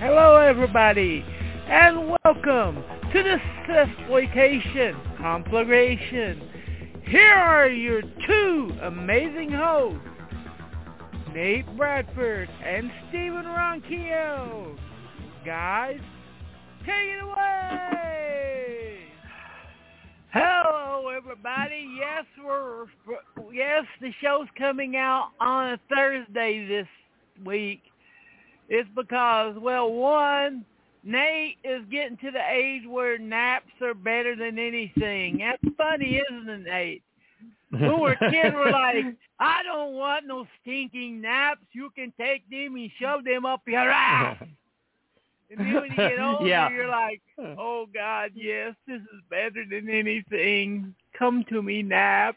Hello, everybody, and welcome to the Sexploitation Conflagration. Here are your two amazing hosts, Nate Bradford and Stephen Ronquillo. Guys, take it away. Hello, everybody. Yes, we're yes, the show's coming out on a Thursday this week. It's because, well, one, Nate is getting to the age where naps are better than anything. That's funny, isn't it, Nate? When we were kids, we're like, I don't want no stinking naps. You can take them and shove them up your ass. And then when you get older, Yeah. you're like, oh, God, yes, this is better than anything. Come to me, nap.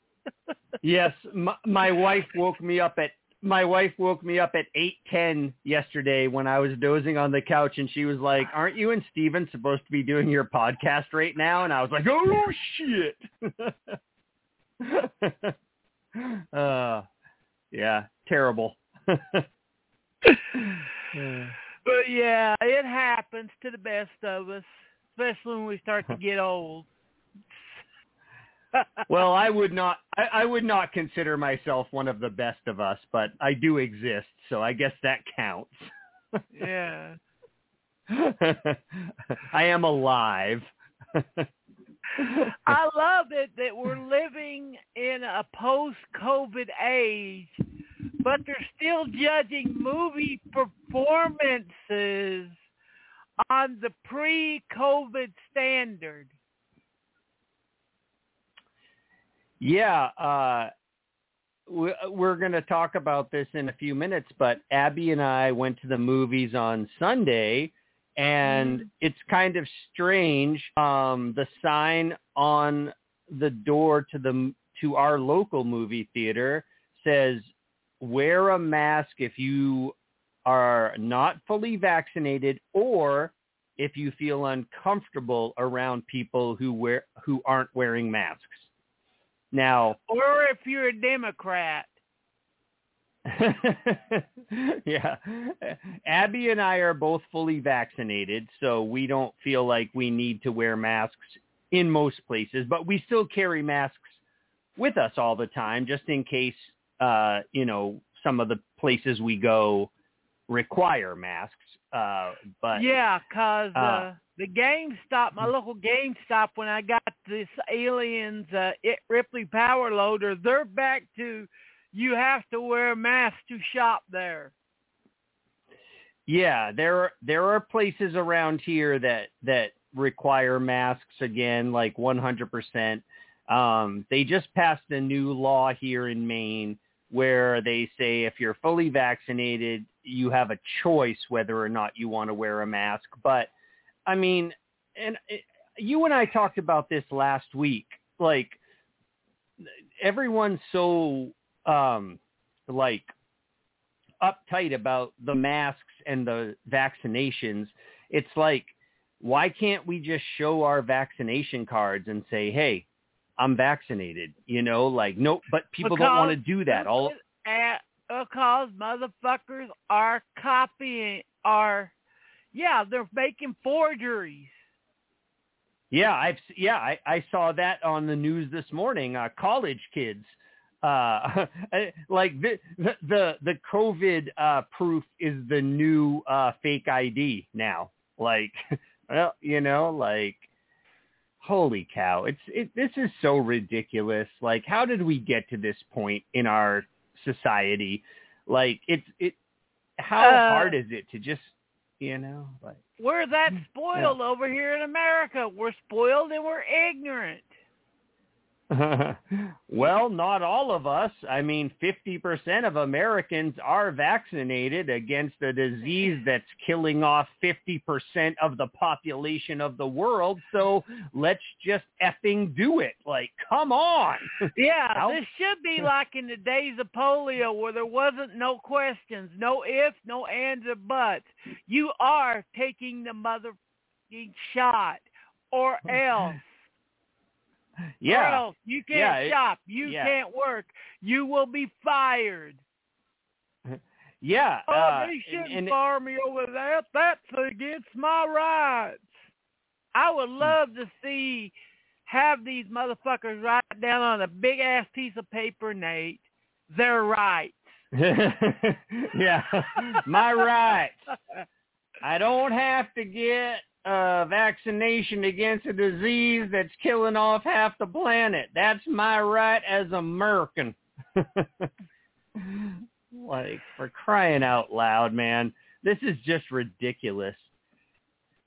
yes, my, my wife woke me up at my wife woke me up at eight ten yesterday when I was dozing on the couch, and she was like, "Aren't you and Steven supposed to be doing your podcast right now?" And I was like, "Oh shit!" uh, yeah, terrible. But yeah, it happens to the best of us, especially when we start to get old. Well, I would not. I, I would not consider myself one of the best of us, but I do exist, so I guess that counts. yeah. I am alive. I love it that we're living in a post-COVID age, but they're still judging movie performances on the pre-COVID standard. Yeah, uh, we- we're going to talk about this in a few minutes, but Abby and I went to the movies on Sunday, and Mhm. it's kind of strange. Um, the sign on the door to the to our local movie theater says, "Wear a mask if you are not fully vaccinated, or if you feel uncomfortable around people who wear who aren't wearing masks." Now, Or if you're a Democrat. yeah. Abby and I are both fully vaccinated, so we don't feel like we need to wear masks in most places, but we still carry masks with us all the time just in case uh, you know, some of the places we go require masks. Uh but Yeah, 'cause uh, uh, the GameStop, my local game GameStop, when I got this Aliens uh, it Ripley Power Loader, they're back to you have to wear a mask to shop there. Yeah, there are there are places around here that that require masks again, like 100%. Um, they just passed a new law here in Maine where they say if you're fully vaccinated, you have a choice whether or not you want to wear a mask. But I mean, and it, you and I talked about this last week. Like everyone's so um like uptight about the masks and the vaccinations. It's like, why can't we just show our vaccination cards and say, hey, I'm vaccinated? You know, like, no, but people don't want to do that. All Uh, because motherfuckers are copying, are, yeah, they're making forgeries. Yeah, I've yeah, I, I saw that on the news this morning. Uh, college kids, uh, like the the the COVID uh, proof is the new uh, fake ID now. Like, well, you know, like, holy cow! It's it. This is so ridiculous. Like, how did we get to this point in our society? Like, it's it. How Uh, hard is it to just, you know, like. We're that spoiled over here in America. We're spoiled and we're ignorant. well, not all of us. I mean, 50% of Americans are vaccinated against a disease that's killing off 50% of the population of the world. So let's just effing do it. Like, come on. Yeah, this should be like in the days of polio where there wasn't no questions, no ifs, no ands or buts. You are taking the motherfucking shot or else. Yeah. you can't Yeah, it- shop. You yeah. can't work. You will be fired. yeah. Oh, uh, they shouldn't and, and, fire me over that. That's against my rights. I would Hmm. love to see have these motherfuckers write down on a big ass piece of paper, Nate, their rights. yeah, my rights. I don't have to get a vaccination against a disease that's killing off half the planet. That's my right as a American. like for crying out loud, man. This is just ridiculous.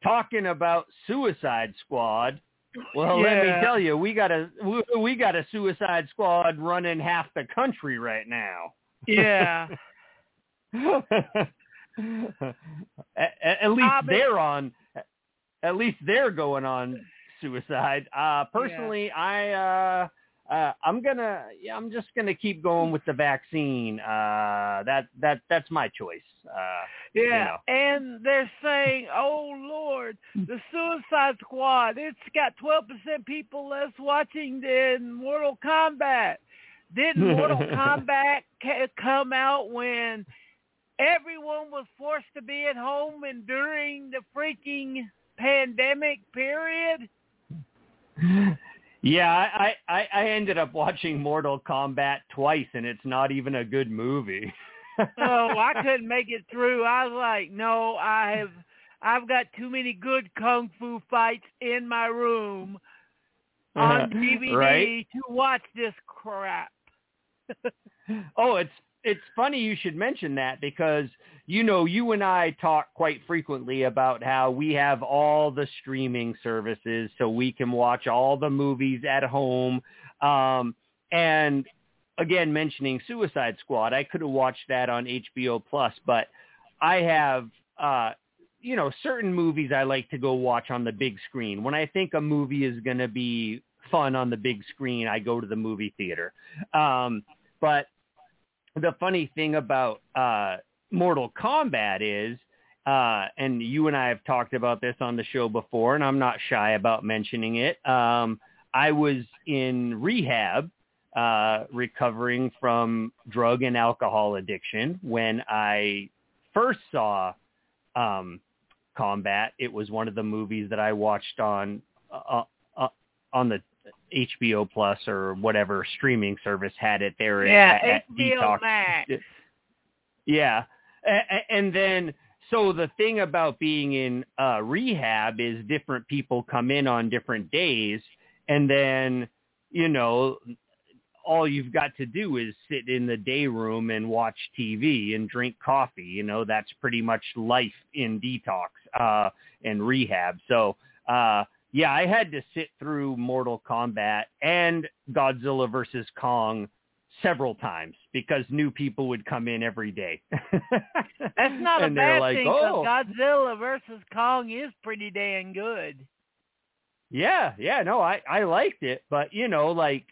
Talking about Suicide Squad. Well, let me tell you, we got a we- got a Suicide Squad running half the country right now. Yeah. at, at least they're on. At least they're going on suicide. Uh, personally, I uh, uh, I'm gonna yeah, I'm just gonna keep going with the vaccine. Uh, that that that's my choice. Uh, Yeah, and they're saying, "Oh Lord, the Suicide Squad. It's got 12% people less watching than Mortal Kombat." Didn't Mortal Kombat ca- come out when everyone was forced to be at home and during the freaking pandemic period? yeah, I, I I ended up watching Mortal Kombat twice, and it's not even a good movie. oh, I couldn't make it through. I was like, no, I have, I've got too many good kung fu fights in my room uh-huh. on DVD right? to watch this crap. Oh, it's it's funny you should mention that because you know you and I talk quite frequently about how we have all the streaming services so we can watch all the movies at home. Um, and again, mentioning Suicide Squad, I could have watched that on HBO Plus, but I have uh, you know certain movies I like to go watch on the big screen. When I think a movie is going to be fun on the big screen, I go to the movie theater. Um, but the funny thing about uh, Mortal Kombat is, uh, and you and I have talked about this on the show before, and I'm not shy about mentioning it. Um, I was in rehab, uh, recovering from drug and alcohol addiction when I first saw um, Combat. It was one of the movies that I watched on uh, uh, on the HBO Plus or whatever streaming service had it there. Yeah, at, at HBO Detox. Max. Yeah, and then so the thing about being in uh, rehab is different people come in on different days, and then you know all you've got to do is sit in the day room and watch TV and drink coffee. You know that's pretty much life in detox uh, and rehab. So. Uh, yeah, I had to sit through Mortal Kombat and Godzilla versus Kong several times because new people would come in every day. That's not a bad like, thing oh, Godzilla versus Kong is pretty damn good. yeah, yeah, no, I I liked it, but you know, like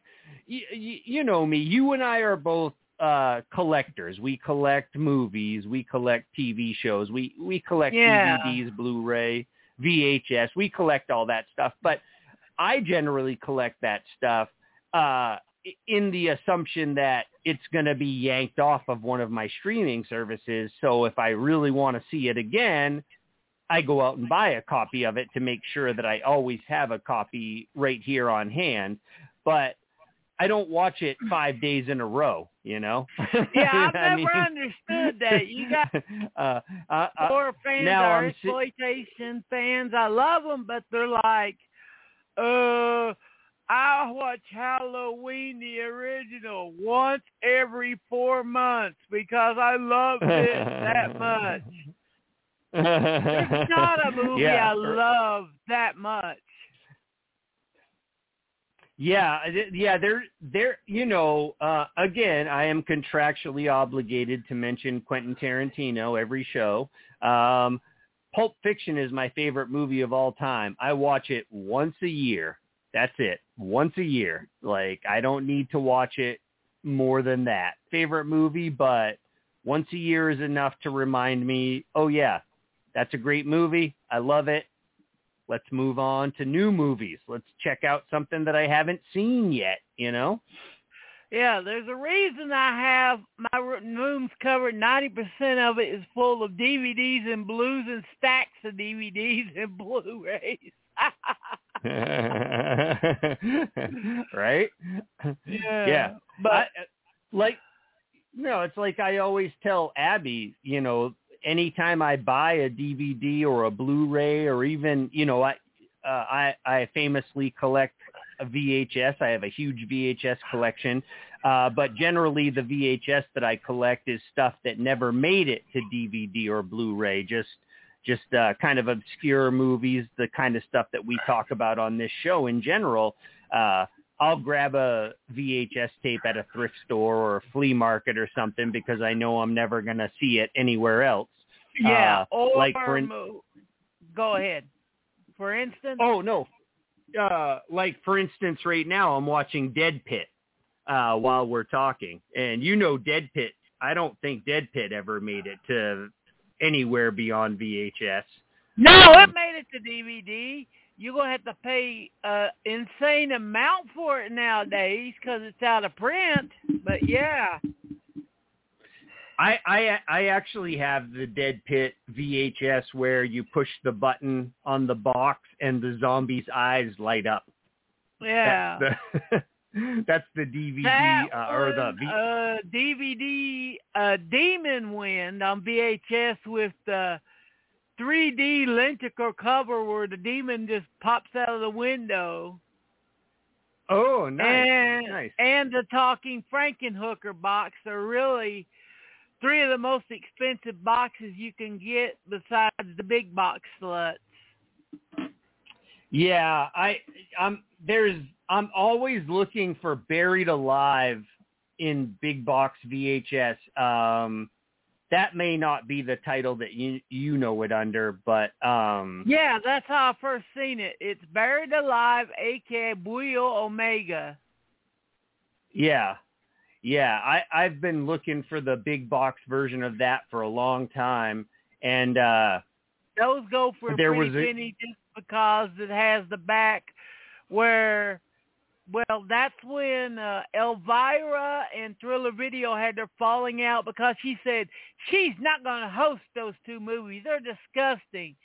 y- y- you know me, you and I are both uh collectors. We collect movies, we collect TV shows, we we collect Yeah. DVDs, Blu-ray, VHS. We collect all that stuff, but I generally collect that stuff uh in the assumption that it's going to be yanked off of one of my streaming services. So if I really want to see it again, I go out and buy a copy of it to make sure that I always have a copy right here on hand. But I don't watch it five days in a row, you know? Yeah, I've never mean- understood that. You got uh, uh, uh, horror fans now are I'm si- exploitation fans. I love them, but they're like, uh, I watch Halloween the original once every four months because I love it that much. It's not a movie yeah. I love that much. Yeah, yeah, there, there. You know, uh, again, I am contractually obligated to mention Quentin Tarantino every show. Um, Pulp Fiction is my favorite movie of all time. I watch it once a year. That's it, once a year. Like I don't need to watch it more than that. Favorite movie, but once a year is enough to remind me. Oh yeah, that's a great movie. I love it. Let's move on to new movies. Let's check out something that I haven't seen yet, you know? Yeah, there's a reason I have my room's covered. Ninety percent of it is full of DVDs and blues and stacks of DVDs and Blu-rays. right? Yeah. Yeah. But I, like, no, it's like I always tell Abby, you know, anytime I buy a DVD or a Blu-ray or even, you know, I, uh, I, I famously collect a VHS. I have a huge VHS collection. Uh, but generally the VHS that I collect is stuff that never made it to DVD or Blu-ray, just just uh, kind of obscure movies, the kind of stuff that we talk about on this show in general. Uh, I'll grab a VHS tape at a thrift store or a flea market or something because I know I'm never going to see it anywhere else. yeah, Uh, or like for in- go ahead. For instance, Oh no, uh, like for instance, right now I'm watching Dead Pit uh, while we're talking, and you know Dead Pit. I don't think Dead Pit ever made it to anywhere beyond VHS. no, it made it to DVD. You're gonna have to pay uh insane amount for it nowadays because it's out of print. But yeah, I, I I actually have the Dead Pit VHS where you push the button on the box and the zombie's eyes light up. yeah. That's the, that's the DVD That uh, or the v- uh, DVD uh, Demon Wind on VHS with the 3D lenticular cover where the demon just pops out of the window. Oh, nice. and nice. and the talking Frankenhooker box are really three of the most expensive boxes you can get besides the big box sluts. Yeah, I I'm there's I'm always looking for buried alive in big box VHS. Um that may not be the title that you you know it under, but um Yeah, that's how I first seen it. It's Buried Alive, aka Buio Omega. yeah. Yeah, I I've been looking for the big box version of that for a long time and uh Those go for There pretty was a- penny just because it has the back where well, that's when uh, Elvira and Thriller Video had their falling out because she said she's not going to host those two movies. They're disgusting.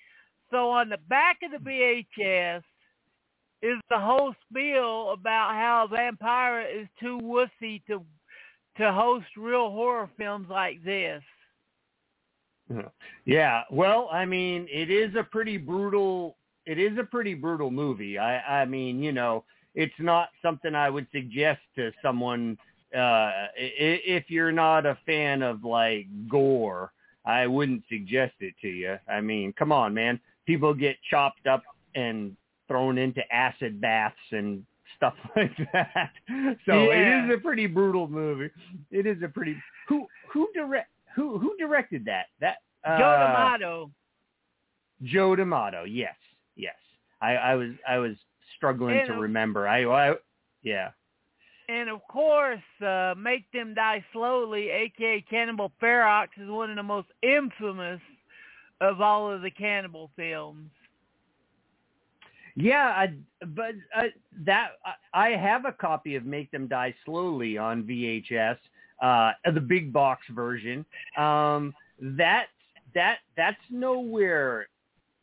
So on the back of the VHS is the whole spiel about how Vampire is too wussy to to host real horror films like this. Yeah, well, I mean, it is a pretty brutal. It is a pretty brutal movie. I, I mean, you know, it's not something I would suggest to someone uh, i- if you're not a fan of like gore. I wouldn't suggest it to you. I mean, come on, man. People get chopped up and thrown into acid baths and stuff like that. So Yeah. it is a pretty brutal movie. It is a pretty who who direct who who directed that? That uh, Joe D'Amato. Joe D'Amato. Yes, yes. I, I was I was struggling And, to remember. I, I yeah. And of course, uh, Make Them Die Slowly, aka Cannibal Ferox, is one of the most infamous of all of the cannibal films. Yeah, I, but uh, that I I have a copy of Make Them Die Slowly on VHS, uh, the big box version. Um, that that that's nowhere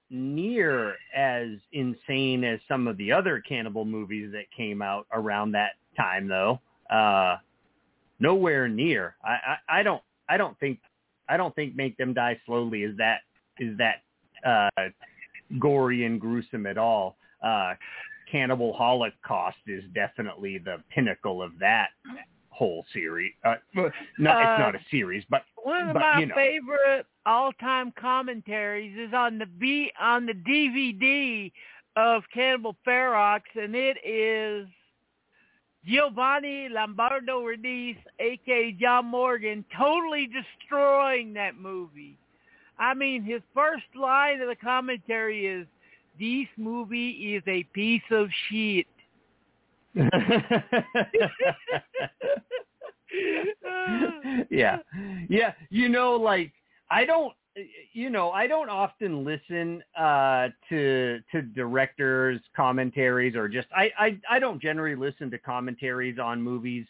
near as insane as some of the other cannibal movies that came out around that time, though. Uh, nowhere near. I, I I don't I don't think I don't think Make Them Die Slowly is that is that uh, gory and gruesome at all. Uh, Cannibal Holocaust is definitely the pinnacle of that whole series. Uh, well, no, Uh, it's not a series, but One of But, my you know. favorite all-time commentaries is on the B on the DVD of Cannibal Ferox, and it is Giovanni Lombardo Radice, aka John Morgan, totally destroying that movie. I mean, his first line of the commentary is, "This movie is a piece of shit." yeah. Yeah. You know, like I don't you know, I don't often listen uh to to directors commentaries or just I I I don't generally listen to commentaries on movies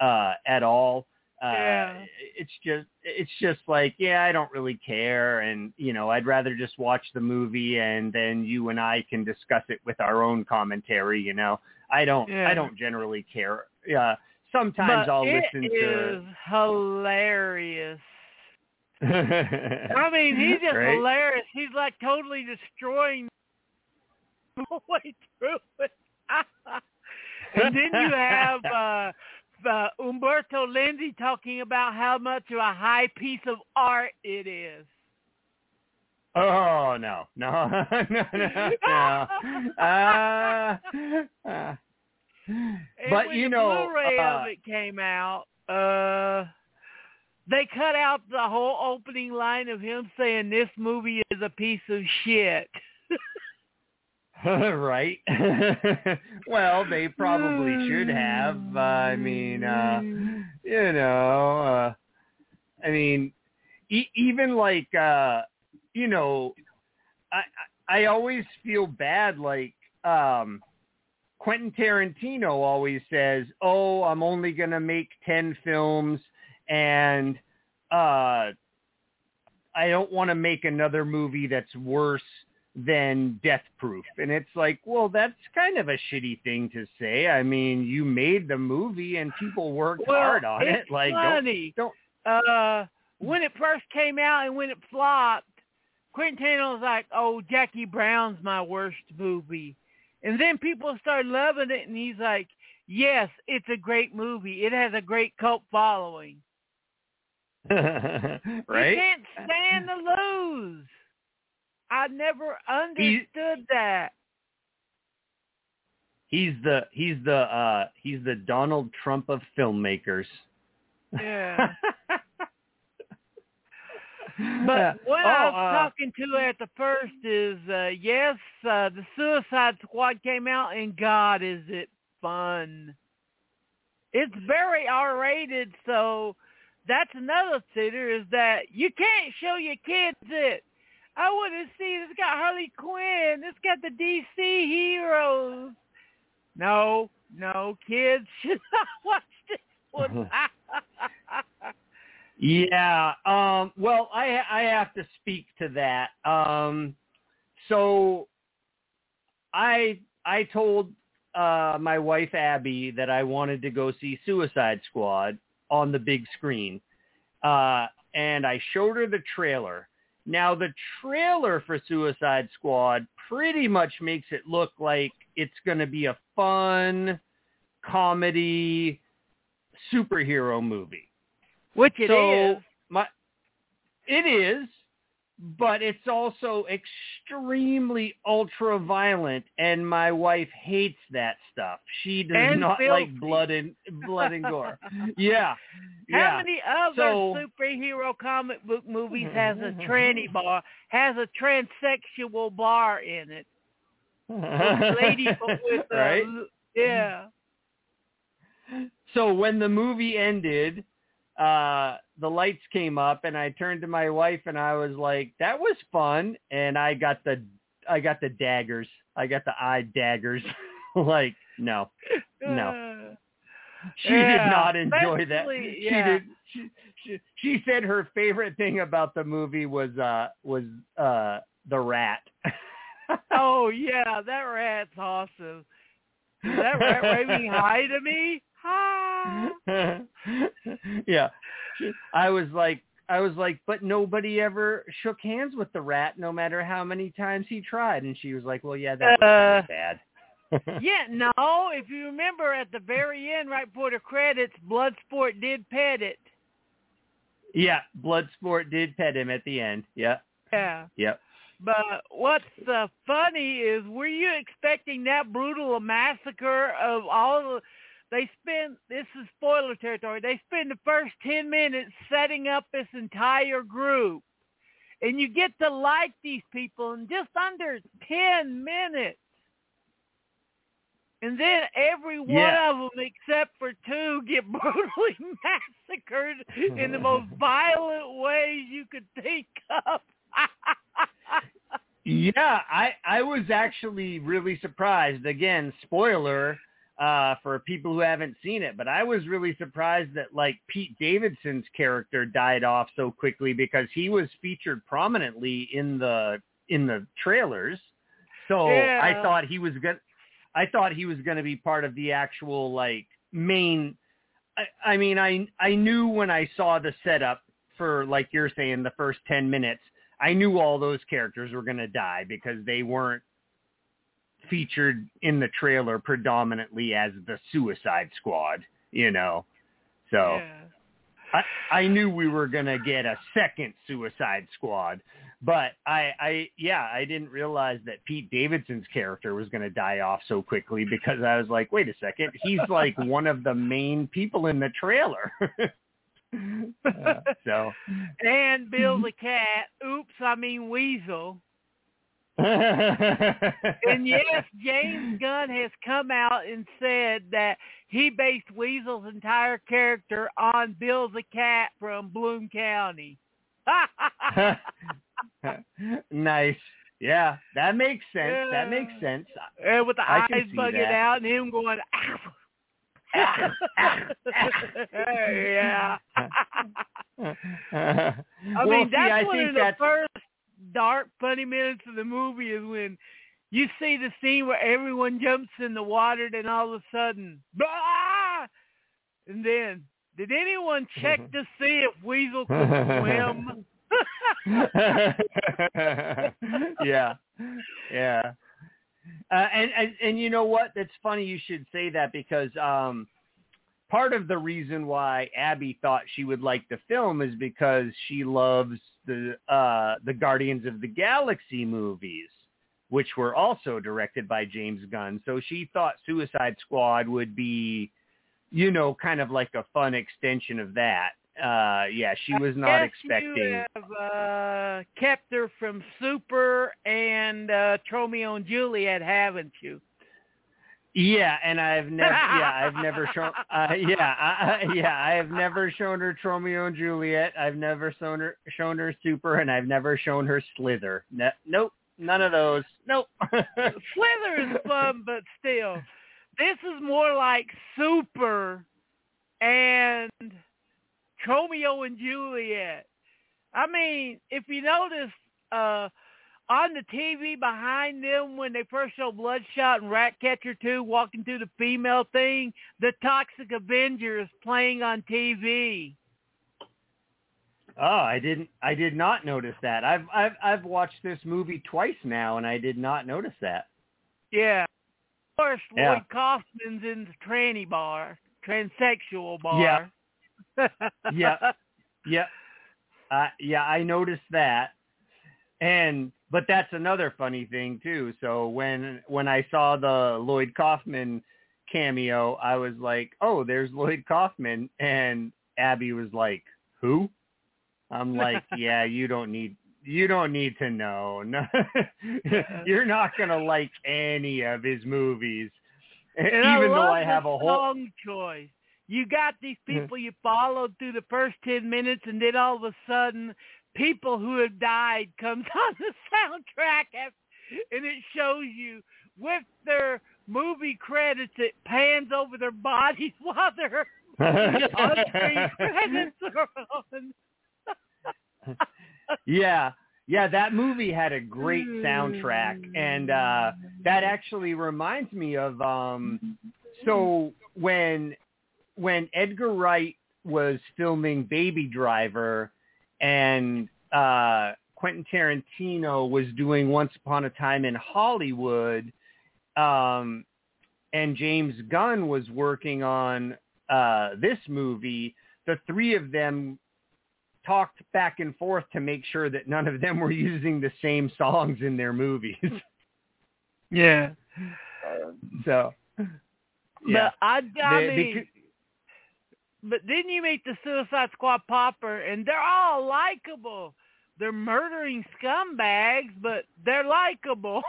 uh, at all. Uh, Yeah. It's just it's just like yeah, I don't really care, and you know I'd rather just watch the movie and then you and I can discuss it with our own commentary. You know, I don't Yeah. I don't generally care. Yeah, sometimes but I'll listen to it listen hilarious. I mean, he's just Right? hilarious. He's like totally destroying the way through it. and then you have uh, uh, Umberto Lenzi talking about how much of a high piece of art it is. Oh no, no, no, no, no. Uh, uh, but when you the know, Blu-ray uh, of it came out, uh, they cut out the whole opening line of him saying this movie is a piece of shit. right? well, they probably should have. Uh, I mean, uh, you know, uh, I mean, e- even like, uh, you know, I I always feel bad. Like um, Quentin Tarantino always says, "Oh, I'm only gonna make ten films, and uh, I don't want to make another movie that's worse." than Death Proof. And it's like, well, that's kind of a shitty thing to say. I mean, you made the movie and people worked well, hard on it. Like, don't, funny. don't- Uh, when it first came out and when it flopped, Quentin Tarantino was like, "Oh, Jackie Brown's my worst movie," and then people start loving it, and he's like, "Yes, it's a great movie. It has a great cult following." right? You can't stand to lose. I never understood that. He's the he's the uh he's the Donald Trump of filmmakers. Yeah. But what oh, I was uh, talking to at the first is, uh, yes, uh, the Suicide Squad came out, and God, is it fun! It's very R-rated, so that's another theater is that you can't show your kids it. I want to see. It's got Harley Quinn. It's got the DC heroes. No, no, kids should not watch this one. Yeah. Um, well, I I have to speak to that. Um, so I I told uh, my wife Abby that I wanted to go see Suicide Squad on the big screen, uh, and I showed her the trailer. Now the trailer for Suicide Squad pretty much makes it look like it's going to be a fun comedy superhero movie Which it is. so my it is but it's also extremely ultra violent and my wife hates that stuff she does And not filthy. like blood and blood and gore yeah How yeah many other So- superhero comic book movies has a tranny bar, has a transsexual bar in it? Lady with uh, right yeah. so when the movie ended uh the lights came up and I turned to my wife and I was like that was fun and I got the I got the daggers I got the eye daggers like no No. She Yeah, did not enjoy that especially- she did she, she she said her favorite thing about the movie was uh was uh the rat oh yeah, that rat's awesome. Is that rat waving hi to me? Yeah. I was like I was like, but nobody ever shook hands with the rat no matter how many times he tried and she was like, Well yeah, that was Uh, bad. Yeah, no, if you remember at the very end, right before the credits, Bloodsport did pet it. yeah, Bloodsport did pet him at the end. Yeah. Yeah. Yep. But what's uh, funny is, were you expecting that brutal a massacre of all the? They spend this is spoiler territory. They spend the first ten minutes setting up this entire group, and you get to like these people in just under ten minutes. And then every one Yeah. of them, except for two, get brutally massacred in the most violent ways you could think of. Yeah, I I was actually really surprised. Again, spoiler. Uh, for people who haven't seen it, but I was really surprised that like Pete Davidson's character died off so quickly because he was featured prominently in the in the trailers. So Yeah. I thought he was good. I thought he was going to be part of the actual like main. I, I mean, I I knew when I saw the setup for like you're saying the first ten minutes, I knew all those characters were going to die because they weren't featured in the trailer predominantly as the Suicide Squad. You know, so. Yeah. I, I knew we were gonna get a second Suicide Squad, but I, I, yeah, I didn't realize that Pete Davidson's character was gonna die off so quickly because I was like, wait a second, he's like one of the main people in the trailer. Uh, so, And Bill the cat. Oops, I mean Weasel. And yes, James Gunn has come out and said that he based Weasel's entire character on Bill the cat from Bloom County. nice. Yeah, that makes sense. That makes sense. and with the I eyes bugging that. out and him going, yeah. I well, mean, see, that's I one of the that's first dark, funny minutes of the movie is when you see the scene where everyone jumps in the water, then all of a sudden, bah! and then, did anyone check to see if Weasel could swim? yeah, yeah. Uh, and, and and you know what? That's funny you should say that because um, part of the reason why Abby thought she would like the film is because she loves the uh, the Guardians of the Galaxy movies, which were also directed by James Gunn. So she thought Suicide Squad would be, you know, kind of like a fun extension of that. Uh, yeah, she was not expecting. You have uh, kept her from Super and uh, Romeo and Juliet, haven't you? Yeah, and I've never, yeah, I've never shown, uh, yeah, I, I- yeah, I have never shown her Romeo and Juliet. I've never shown her, shown her Super, and I've never shown her Slither. No, nope, none of those. Nope. Slither is fun, but still, this is more like Super and Romeo and Juliet. I mean, if you notice, uh, on the TV behind them when they first show Bloodsport and Ratcatcher 2 walking through the female thing, the Toxic Avenger is playing on TV. oh, I didn't, I did not notice that. I've, I've, I've watched this movie twice now, and I did not notice that. Yeah. Of course, Yeah. Lloyd Kaufman's in the tranny bar, transsexual bar. Yeah. Yeah. Uh, yeah, I noticed that. And but that's another funny thing too. So when when I saw the Lloyd Kaufman cameo, I was like, "Oh, there's Lloyd Kaufman." And Abby was like, "Who?" I'm like, "Yeah, you don't need you don't need to know. No. You're not going to like any of his movies." And Even I though I have a whole song choice. You got these people you followed through the first ten minutes, and then all of a sudden, people who have died comes on the soundtrack, and it shows you with their movie credits. It pans over their bodies while their on-screen credits are on. yeah yeah that movie had a great soundtrack and uh that actually reminds me of um so when when edgar wright was filming baby driver and uh quentin tarantino was doing once upon a time in hollywood um and james gunn was working on uh this movie the three of them talked back and forth to make sure that none of them were using the same songs in their movies. Yeah. so, yeah. But I, I They- mean, but then you meet the Suicide Squad popper, and they're all likable. They're murdering scumbags, but they're likable.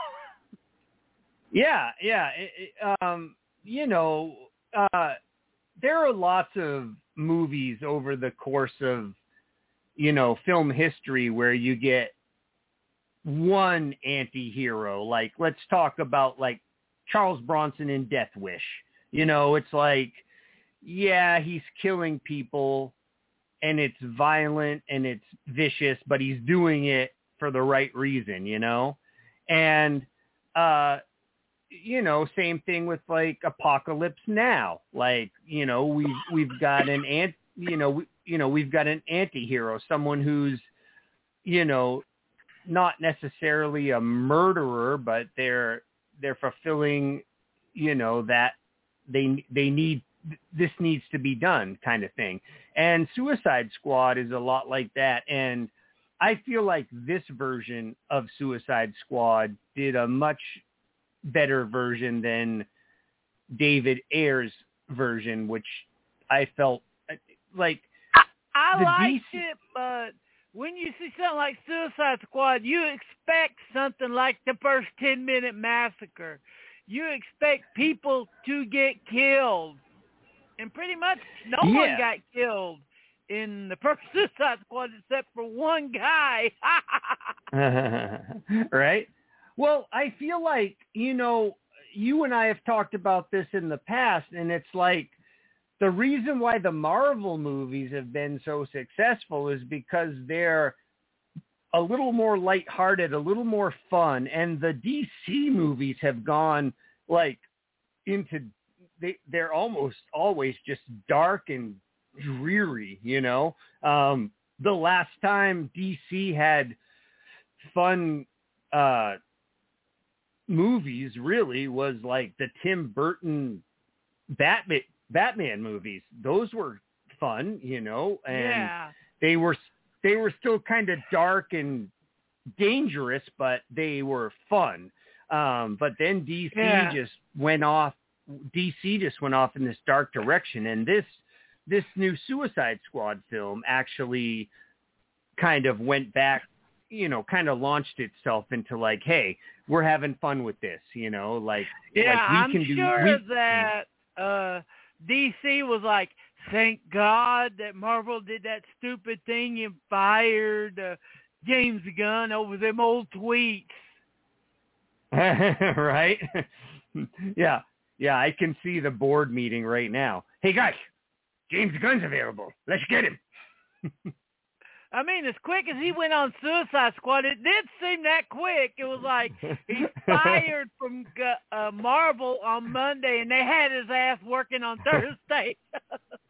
yeah, yeah. It, it, um, you know, uh, there are lots of movies over the course of, you know, film history where you get one anti-hero. Like, let's talk about like Charles Bronson in Death Wish. You know, it's like, yeah, he's killing people and it's violent and it's vicious, but he's doing it for the right reason, you know? And, uh, you know, same thing with like Apocalypse Now. Like, you know, we've, we've got an ant, you know, we, you know, we've got an anti-hero, someone who's, you know, not necessarily a murderer, but they're, they're fulfilling, you know, that they, they need, this needs to be done kind of thing. And Suicide Squad is a lot like that. And I feel like this version of Suicide Squad did a much better version than David Ayer's version, which I felt like I liked DC it, but when you see something like Suicide Squad, you expect something like the first 10 minute massacre. You expect people to get killed. And pretty much no one got killed in the first Suicide Squad except for one guy. right? Well, I feel like, you know, you and I have talked about this in the past, and it's like the reason why the Marvel movies have been so successful is because they're a little more lighthearted, a little more fun, and the DC movies have gone like into they they're almost always just dark and dreary, you know. Um the last time DC had fun uh movies really was like the Tim Burton Batman Batman movies. Those were fun, you know, and yeah. they were they were still kind of dark and dangerous, but they were fun. Um, but then DC Yeah. just went off. DC just went off in this dark direction, and this this new Suicide Squad film actually kind of went back, you know, kind of launched itself into like, hey, we're having fun with this, you know, like Yeah, like we I'm can do. sure we- that uh DC was like, thank God that Marvel did that stupid thing and fired uh, James Gunn over them old tweets. right? yeah, yeah. I can see the board meeting right now. Hey guys, James Gunn's available. Let's get him. I mean, as quick as he went on Suicide Squad, it did seem that quick. It was like he fired from Gu- uh, Marvel on Monday, and they had his ass working on Thursday.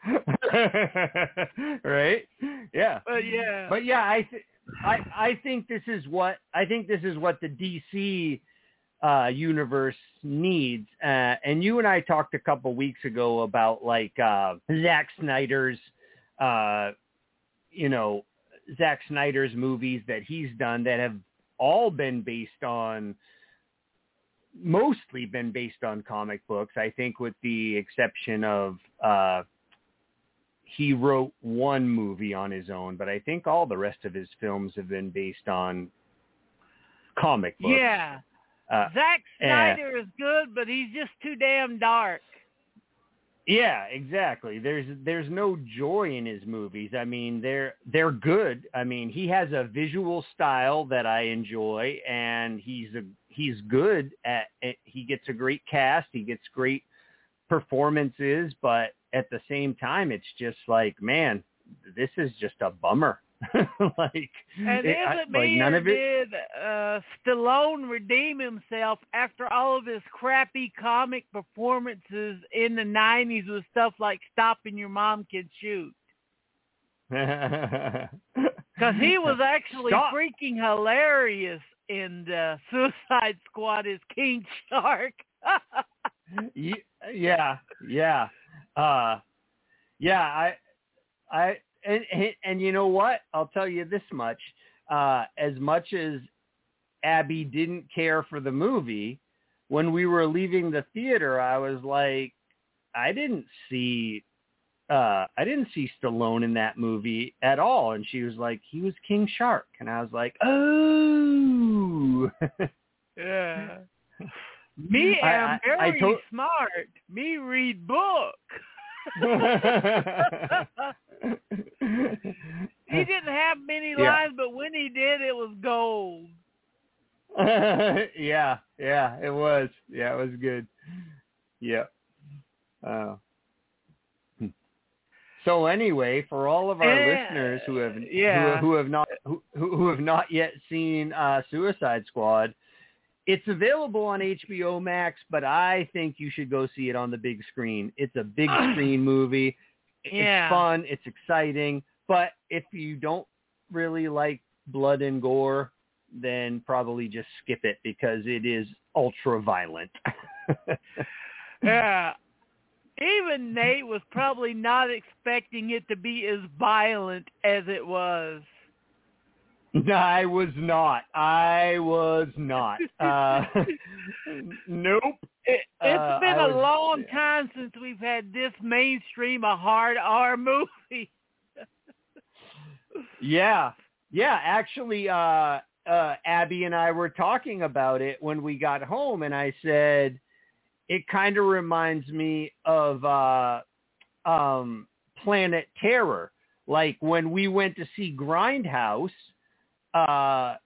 right? Yeah. but yeah, But yeah, I th- I I think this is what I think this is what the DC uh universe needs. Uh and you and I talked a couple weeks ago about like uh Zack Snyder's uh you know Zack Snyder's movies that he's done that have all been based on mostly been based on comic books, I think with the exception of uh he wrote one movie on his own, but I think all the rest of his films have been based on comic books. yeah. Uh, Zack. Snyder is good, but he's just too damn dark. yeah, exactly. There's there's no joy in his movies. I mean, they're they're good. I mean, he has a visual style that I enjoy, and he's a he's good at. at he gets a great cast. He gets great performances, but at the same time, it's just like, man, this is just a bummer. like, And it- I- isn't like none of it. did uh, Stallone redeem himself after all of his crappy comic performances in the '90s with stuff like "Stopping Your Mom Can Shoot"? Because he was actually Stop. freaking hilarious in the Suicide Squad as King Shark. Ye- yeah, yeah, uh, yeah. I, I, and, and and you know what? I'll tell you this much. Uh, as much as Abby didn't care for the movie, when we were leaving the theater, I was like, I didn't see, uh, I didn't see Stallone in that movie at all. And she was like, he was King Shark, and I was like, oh. yeah. Me am I- very I smart. Me read book. He didn't have many Yeah. lines, but when he did, it was gold. yeah, yeah, it was. Yeah, it was good. Yeah. Uh, so anyway, for all of our listeners who have yeah. who, who have not who, who have not yet seen uh, Suicide Squad, it's available on HBO Max, but I think you should go see it on the big screen. It's a big screen movie. It's Yeah. fun. It's exciting. But if you don't really like blood and gore, then probably just skip it because it is ultra violent. Yeah. Even Nate was probably not expecting it to be as violent as it was. I was not. I was not. Uh, nope. It, it's Uh, been I a was- long time since we've had this mainstream a hard R movie. Yeah. Yeah. Actually, uh, uh, Abby and I were talking about it when we got home, and I said it kind of reminds me of uh, um, Planet Terror. Like when we went to see Grindhouse, uh,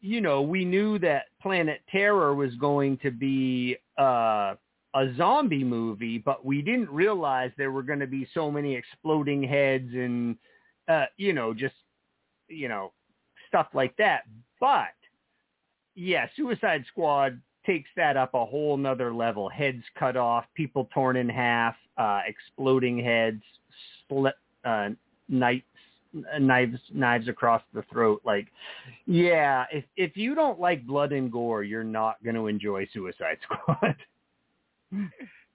you know, we knew that Planet Terror was going to be uh, a zombie movie, but we didn't realize there were going to be so many exploding heads and, uh, you know, just, you know, stuff like that. But yeah, Suicide Squad takes that up a whole nother level. Heads cut off, people torn in half, uh, exploding heads, split, uh, knives, knives, knives across the throat. Like, yeah, if if you don't like blood and gore, you're not going to enjoy Suicide Squad.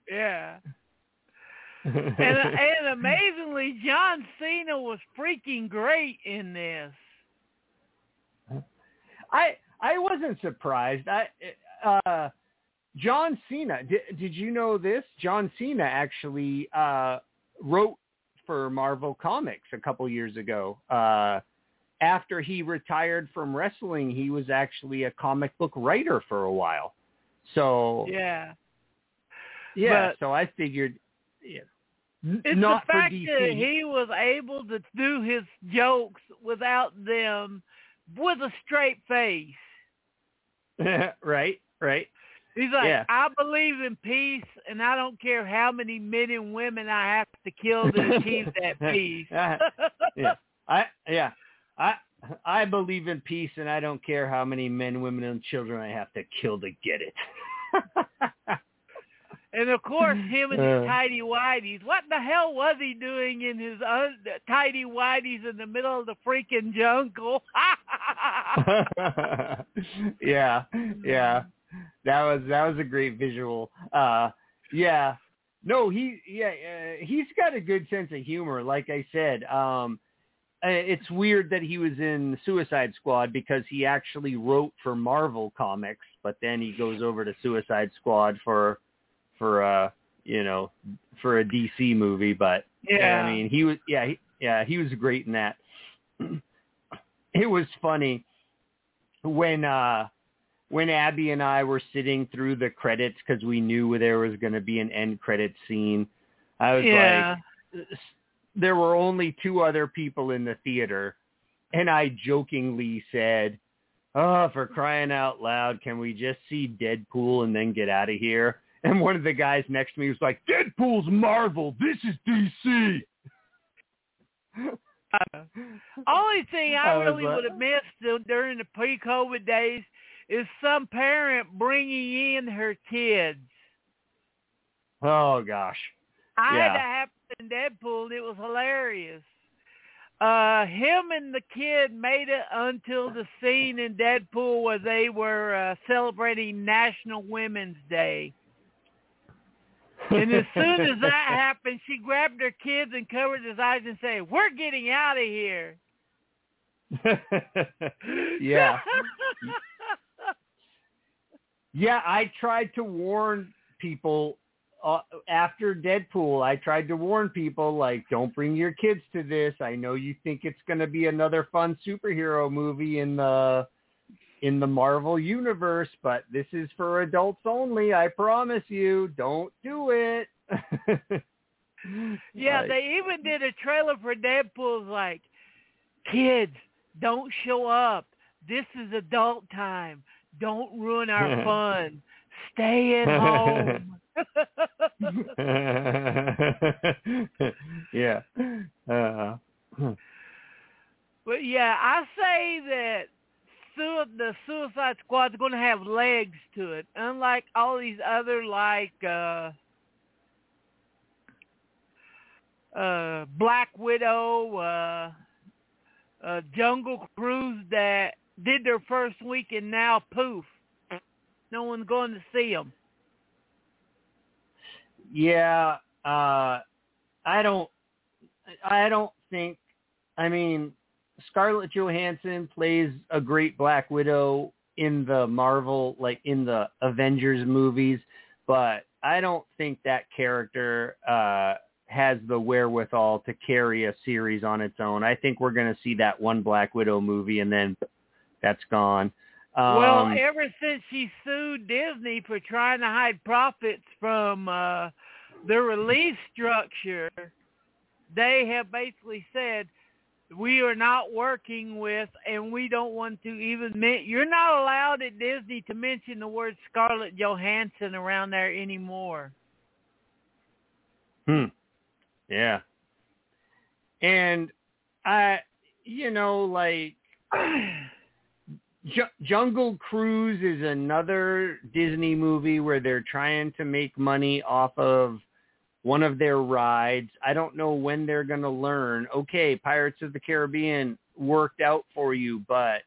Yeah. And, and amazingly, John Cena was freaking great in this. I I wasn't surprised. I uh John Cena. Did, did you know this? John Cena actually uh wrote for Marvel Comics a couple years ago. Uh after he retired from wrestling, he was actually a comic book writer for a while. So Yeah. yeah, but- so I figured yeah. It's not the fact that he was able to do his jokes without them with a straight face. right, right. He's like, Yeah. I believe in peace, and I don't care how many men and women I have to kill to achieve that peace. Uh, yeah. I yeah. I I believe in peace and I don't care how many men, women and children I have to kill to get it. and of course, him and his Uh. tidy whities. What the hell was he doing in his un- tidy whities in the middle of the freaking jungle? yeah. Yeah. That was that was a great visual. Uh yeah. No, he yeah, uh, he's got a good sense of humor like I said. Um uh, it's weird that he was in Suicide Squad because he actually wrote for Marvel Comics, but then he goes over to Suicide Squad for for uh you know for a DC movie. But yeah. I mean he was yeah he, yeah he was great in that. it was funny when uh when Abby and I were sitting through the credits because we knew there was going to be an end credit scene. I was yeah. like, there were only two other people in the theater, and I jokingly said, "Oh, for crying out loud, can we just see Deadpool and then get out of here?" And one of the guys next to me was like, "Deadpool's Marvel. This is DC." Uh, only thing I, I really like- would have missed during the pre-COVID days is some parent bringing in her kids. Oh gosh. I Yeah. had to happen in Deadpool. and It was hilarious. Uh, him and the kid made it until the scene in Deadpool where they were uh, celebrating National Women's Day. And as soon as that happened, she grabbed her kids and covered his eyes and said, "We're getting out of here." yeah. Yeah, I tried to warn people uh, after Deadpool. I tried to warn people like, don't bring your kids to this. I know you think it's going to be another fun superhero movie in the in the Marvel universe, but this is for adults only. I promise you, don't do it. Yeah, Like, they even did a trailer for Deadpool's like, kids, don't show up. This is adult time. Don't ruin our fun. Stay at home. yeah. Uh, but yeah, I say that su- the Suicide Squad's going to have legs to it, unlike all these other like uh uh Black Widow, uh uh Jungle Cruise that did their first week and now poof, no one's going to see them. Yeah, uh I don't I don't think I mean Scarlett Johansson plays a great Black Widow in the Marvel, like in the Avengers movies, but I don't think that character uh, has the wherewithal to carry a series on its own. I think we're going to see that one Black Widow movie and then that's gone. Um, well, ever since she sued Disney for trying to hide profits from uh, the release structure, they have basically said we are not working with, and we don't want to even. You're not allowed at Disney to mention the word Scarlett Johansson around there anymore. Hmm. Yeah. And I, you know, like J- Jungle Cruise is another Disney movie where they're trying to make money off of one of their rides. I don't know when they're going to learn, okay, Pirates of the Caribbean worked out for you, but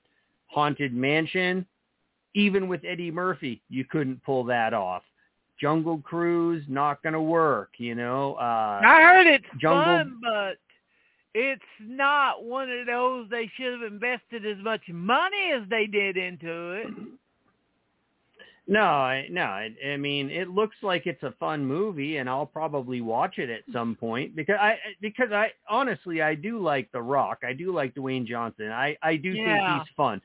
Haunted Mansion, even with Eddie Murphy, you couldn't pull that off. Jungle Cruise, not going to work, you know. Uh, I heard it's Jungle... fun, but it's not one of those they should have invested as much money as they did into it. No, I, no. I, I mean, it looks like it's a fun movie, and I'll probably watch it at some point because I because I honestly I do like The Rock. I do like Dwayne Johnson. I I do yeah. think he's fun.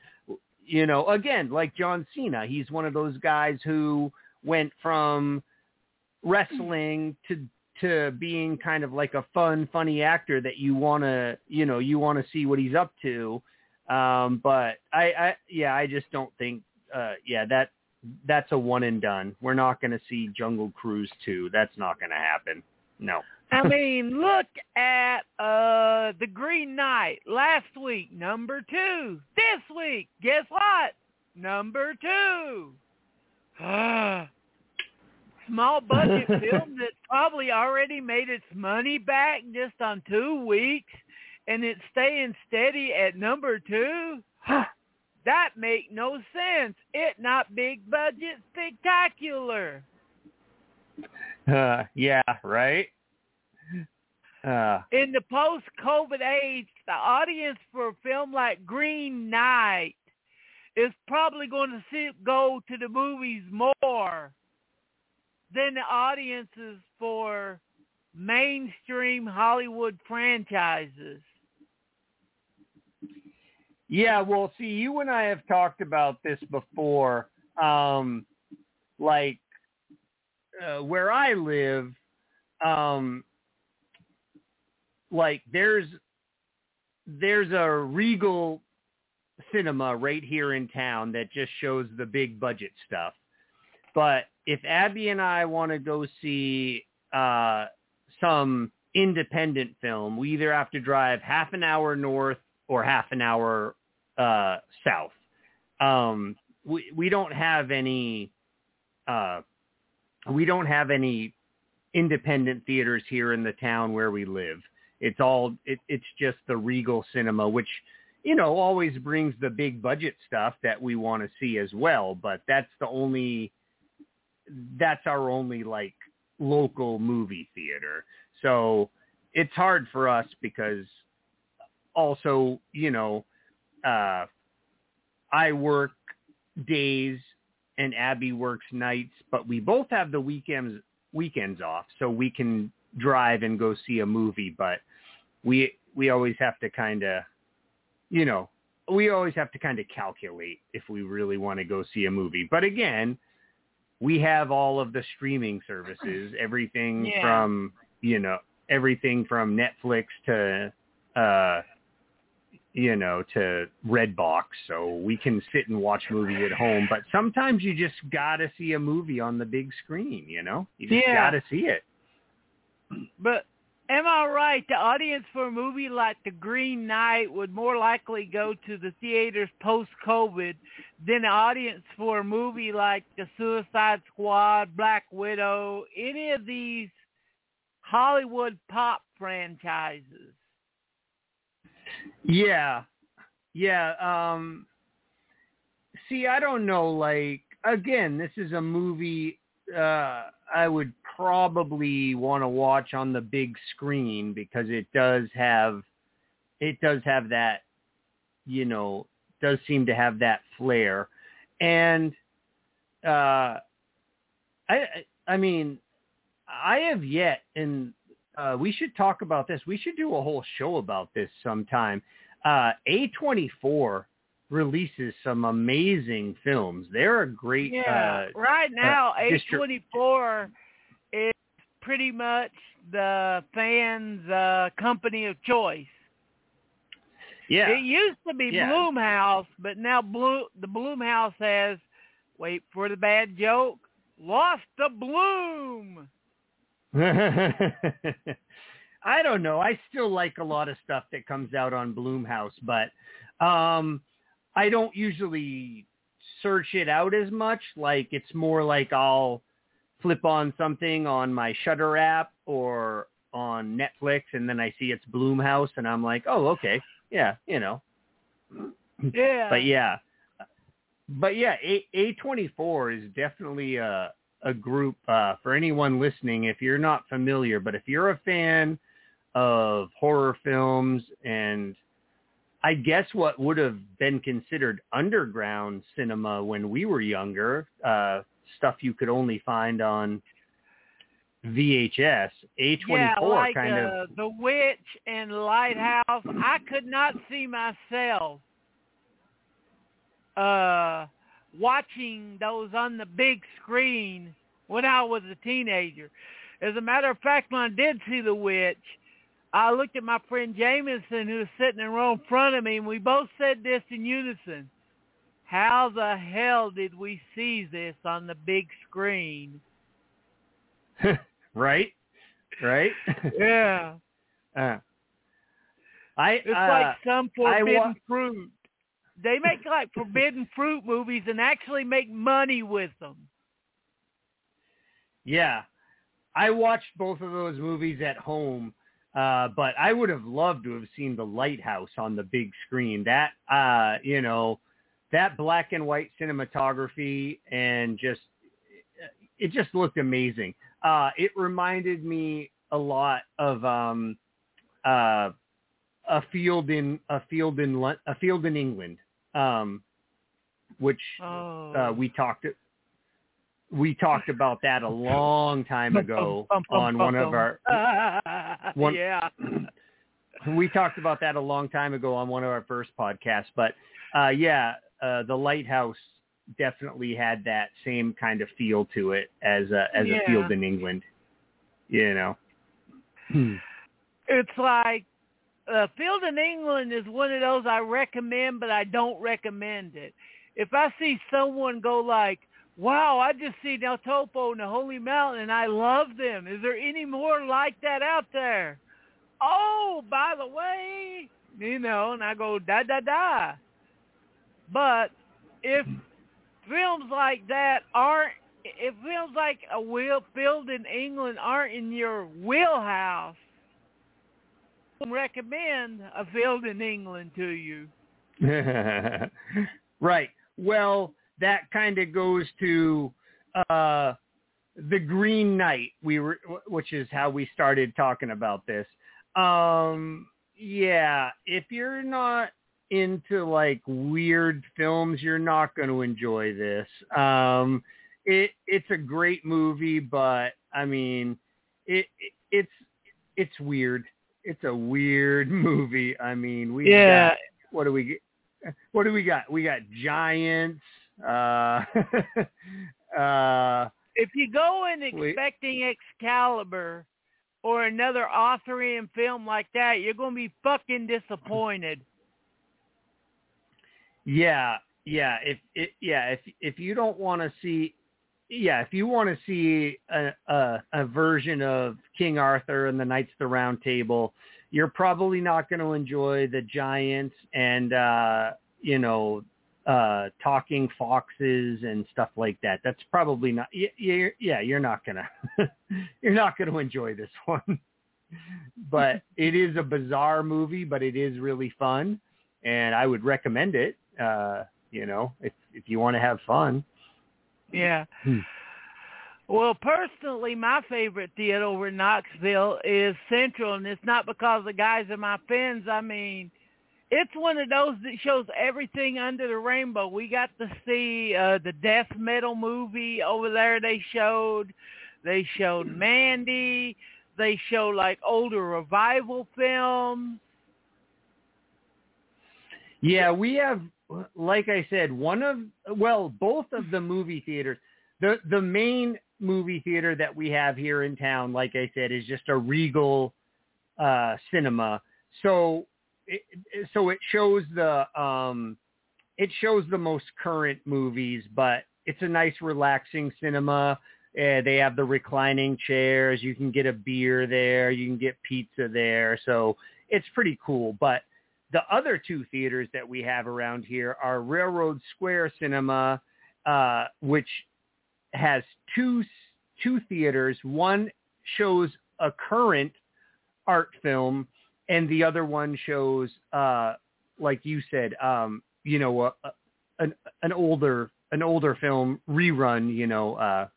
You know, again, like John Cena, he's one of those guys who went from wrestling to to being kind of like a fun, funny actor that you want to, you know, you want to see what he's up to. Um, but I, I, yeah, I just don't think, uh, yeah, that that's a one and done. We're not going to see Jungle Cruise 2. That's not going to happen. No. I mean, look at uh the Green Knight last week, number two. This week, guess what? Number two. Small budget film that probably already made its money back just on two weeks, and it's staying steady at number two. That make no sense. It not big budget spectacular. Uh, yeah, right. Uh, In the post-COVID age, the audience for a film like Green Knight is probably going to see, go to the movies more than the audiences for mainstream Hollywood franchises. Yeah, well, see, you and I have talked about this before. Um, like uh, where I live, um, like there's there's a Regal cinema right here in town that just shows the big budget stuff. But if Abby and I want to go see uh, some independent film, we either have to drive half an hour north or half an hour uh, south. Um, we we don't have any uh, we don't have any independent theaters here in the town where we live. It's all it, it's just the Regal Cinema, which you know always brings the big budget stuff that we want to see as well. But that's the only that's our only like local movie theater. So it's hard for us because also you know uh, I work days and Abby works nights, but we both have the weekends weekends off, so we can drive and go see a movie. But we we always have to kind of, you know, we always have to kind of calculate if we really want to go see a movie. But again, we have all of the streaming services, everything Yeah. from you know everything from Netflix to uh you know, to Redbox, so we can sit and watch movies at home. But sometimes you just gotta see a movie on the big screen. You know, you just Yeah. gotta see it. But am I right? The audience for a movie like The Green Knight would more likely go to the theaters post-COVID than the audience for a movie like The Suicide Squad, Black Widow, any of these Hollywood pop franchises. Yeah. Yeah. Um see I don't know, like again, this is a movie uh I would probably want to watch on the big screen because it does have it does have that you know, does seem to have that flair. And uh I I mean I have yet and uh, we should talk about this. We should do a whole show about this sometime. Uh, A24 releases some amazing films. They're a great. Yeah, Uh, right now distri- A24 is pretty much the fans' uh, company of choice. yeah. It used to be Yeah. Blumhouse, but now Blue the Blumhouse has wait for the bad joke, lost the bloom. I don't know. I still like a lot of stuff that comes out on Blumhouse, but um I don't usually search it out as much. Like it's more like I'll flip on something on my Shudder app or on Netflix and then I see it's Blumhouse and I'm like, "Oh, okay. Yeah, you know." Yeah. But yeah. But yeah, A A24 is definitely a a group uh for anyone listening if you're not familiar, but if you're a fan of horror films and I guess what would have been considered underground cinema when we were younger, uh stuff you could only find on VHS, A24 yeah, like kind uh, of The Witch and Lighthouse. I could not see myself uh watching those on the big screen when I was a teenager. As a matter of fact, when I did see The Witch, I looked at my friend Jameson who was sitting in row in front of me, and we both said this in unison. How the hell did we see this on the big screen? right? Right? Yeah. uh, I It's uh, like some forbidden wa- fruit. They make like forbidden fruit movies and actually make money with them. Yeah. I watched both of those movies at home, uh, but I would have loved to have seen The Lighthouse on the big screen. That, uh, you know, that black and white cinematography and just, it just looked amazing. Uh, it reminded me a lot of, um, uh, a field in, a field in, a field in England, um, which, Oh. uh, we talked we talked about that a long time ago Bum, bum, on bum, one of our one- yeah. we talked about that a long time ago on one of our first podcasts but uh yeah uh the lighthouse definitely had that same kind of feel to it as a as Yeah. a field in england you know It's like uh, Field in England is one of those I recommend, but I don't recommend it. If I see someone go like, wow, I just see El Topo and the Holy Mountain and I love them. Is there any more like that out there? Oh, by the way, you know, and I go, da, da, da. But if films like that aren't, if films like a wheel Field in England aren't in your wheelhouse, recommend a field in England to you. right. Well, that kind of goes to uh, the Green Knight. We were, which is how we started talking about this. Um, yeah, if you're not into like weird films, you're not going to enjoy this. Um, it it's a great movie, but I mean, it, it it's it's weird. It's a weird movie. I mean, we Yeah. got what do we get? What do we got? We got giants. Uh, uh, If you go in Wait. expecting Excalibur or another Arthurian film like that, you're going to be fucking disappointed. Yeah, yeah. If it, yeah, if if you don't want to see, yeah, if you want to see a, a a version of King Arthur and the Knights of the Round Table, you're probably not going to enjoy the giants and uh, you know uh talking foxes and stuff like that that's probably not yeah yeah you're not gonna you're not gonna enjoy this one but it is a bizarre movie but it is really fun and i would recommend it uh you know if if you want to have fun yeah hmm. well personally my favorite theater over in knoxville is central and it's not because the guys are my friends i mean it's one of those that shows everything under the rainbow. We got to see uh, the death metal movie over there. They showed, they showed Mandy. They show like older revival films. Yeah, we have, like I said, one of well, both of the movie theaters. The the main movie theater that we have here in town, like I said, is just a Regal uh, cinema. So it, so it shows the um, it shows the most current movies, but it's a nice relaxing cinema. Uh, they have the reclining chairs. You can get a beer there. You can get pizza there. So it's pretty cool. But the other two theaters that we have around here are Railroad Square Cinema, uh, which has two two theaters. One shows a current art film and the other one shows, uh, like you said, um, you know, uh, an an older an older film rerun. You know, uh,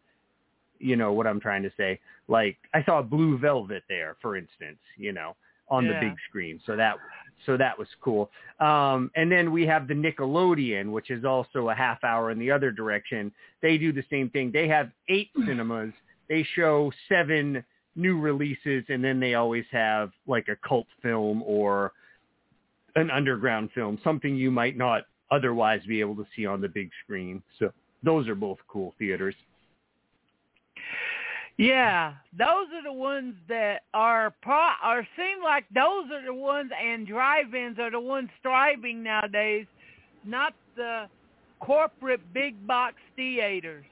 you know what I'm trying to say. Like I saw Blue Velvet there, for instance. You know, on yeah. the big screen. So that so that was cool. Um, and then we have the Nickelodeon, which is also a half hour in the other direction. They do the same thing. They have eight cinemas. They show seven new releases, and then they always have like a cult film or an underground film, something you might not otherwise be able to see on the big screen. So those are both cool theaters. Yeah, those are the ones that are pro or seem like those are the ones and drive-ins are the ones thriving nowadays, not the corporate big box theaters.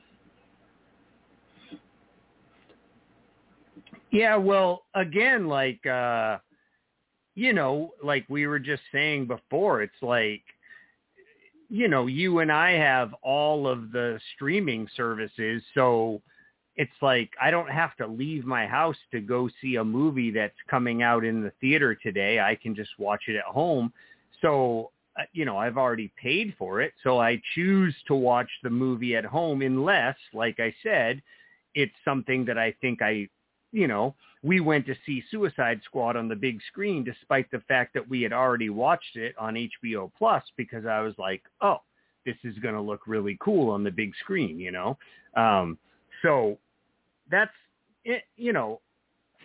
Yeah, well, again, like uh you know, like we were just saying before, it's like you know, you and I have all of the streaming services, so it's like I don't have to leave my house to go see a movie that's coming out in the theater today. I can just watch it at home. So, uh, you know, I've already paid for it, so I choose to watch the movie at home unless, like I said, it's something that I think I you know, we went to see Suicide Squad on the big screen despite the fact that we had already watched it on HBO Plus because I was like, oh, this is going to look really cool on the big screen, you know? Um, so that's it, you know,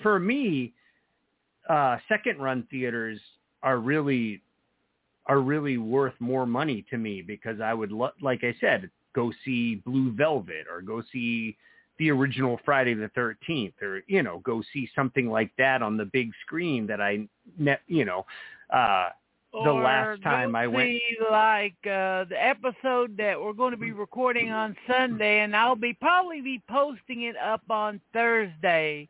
for me, uh, second run theaters are really, are really worth more money to me because I would, lo- like I said, go see Blue Velvet or go see the original Friday the 13th or, you know, go see something like that on the big screen that I, ne- you know, uh, the last time I went. like uh, the episode that we're going to be recording on Sunday, and I'll be probably be posting it up on Thursday.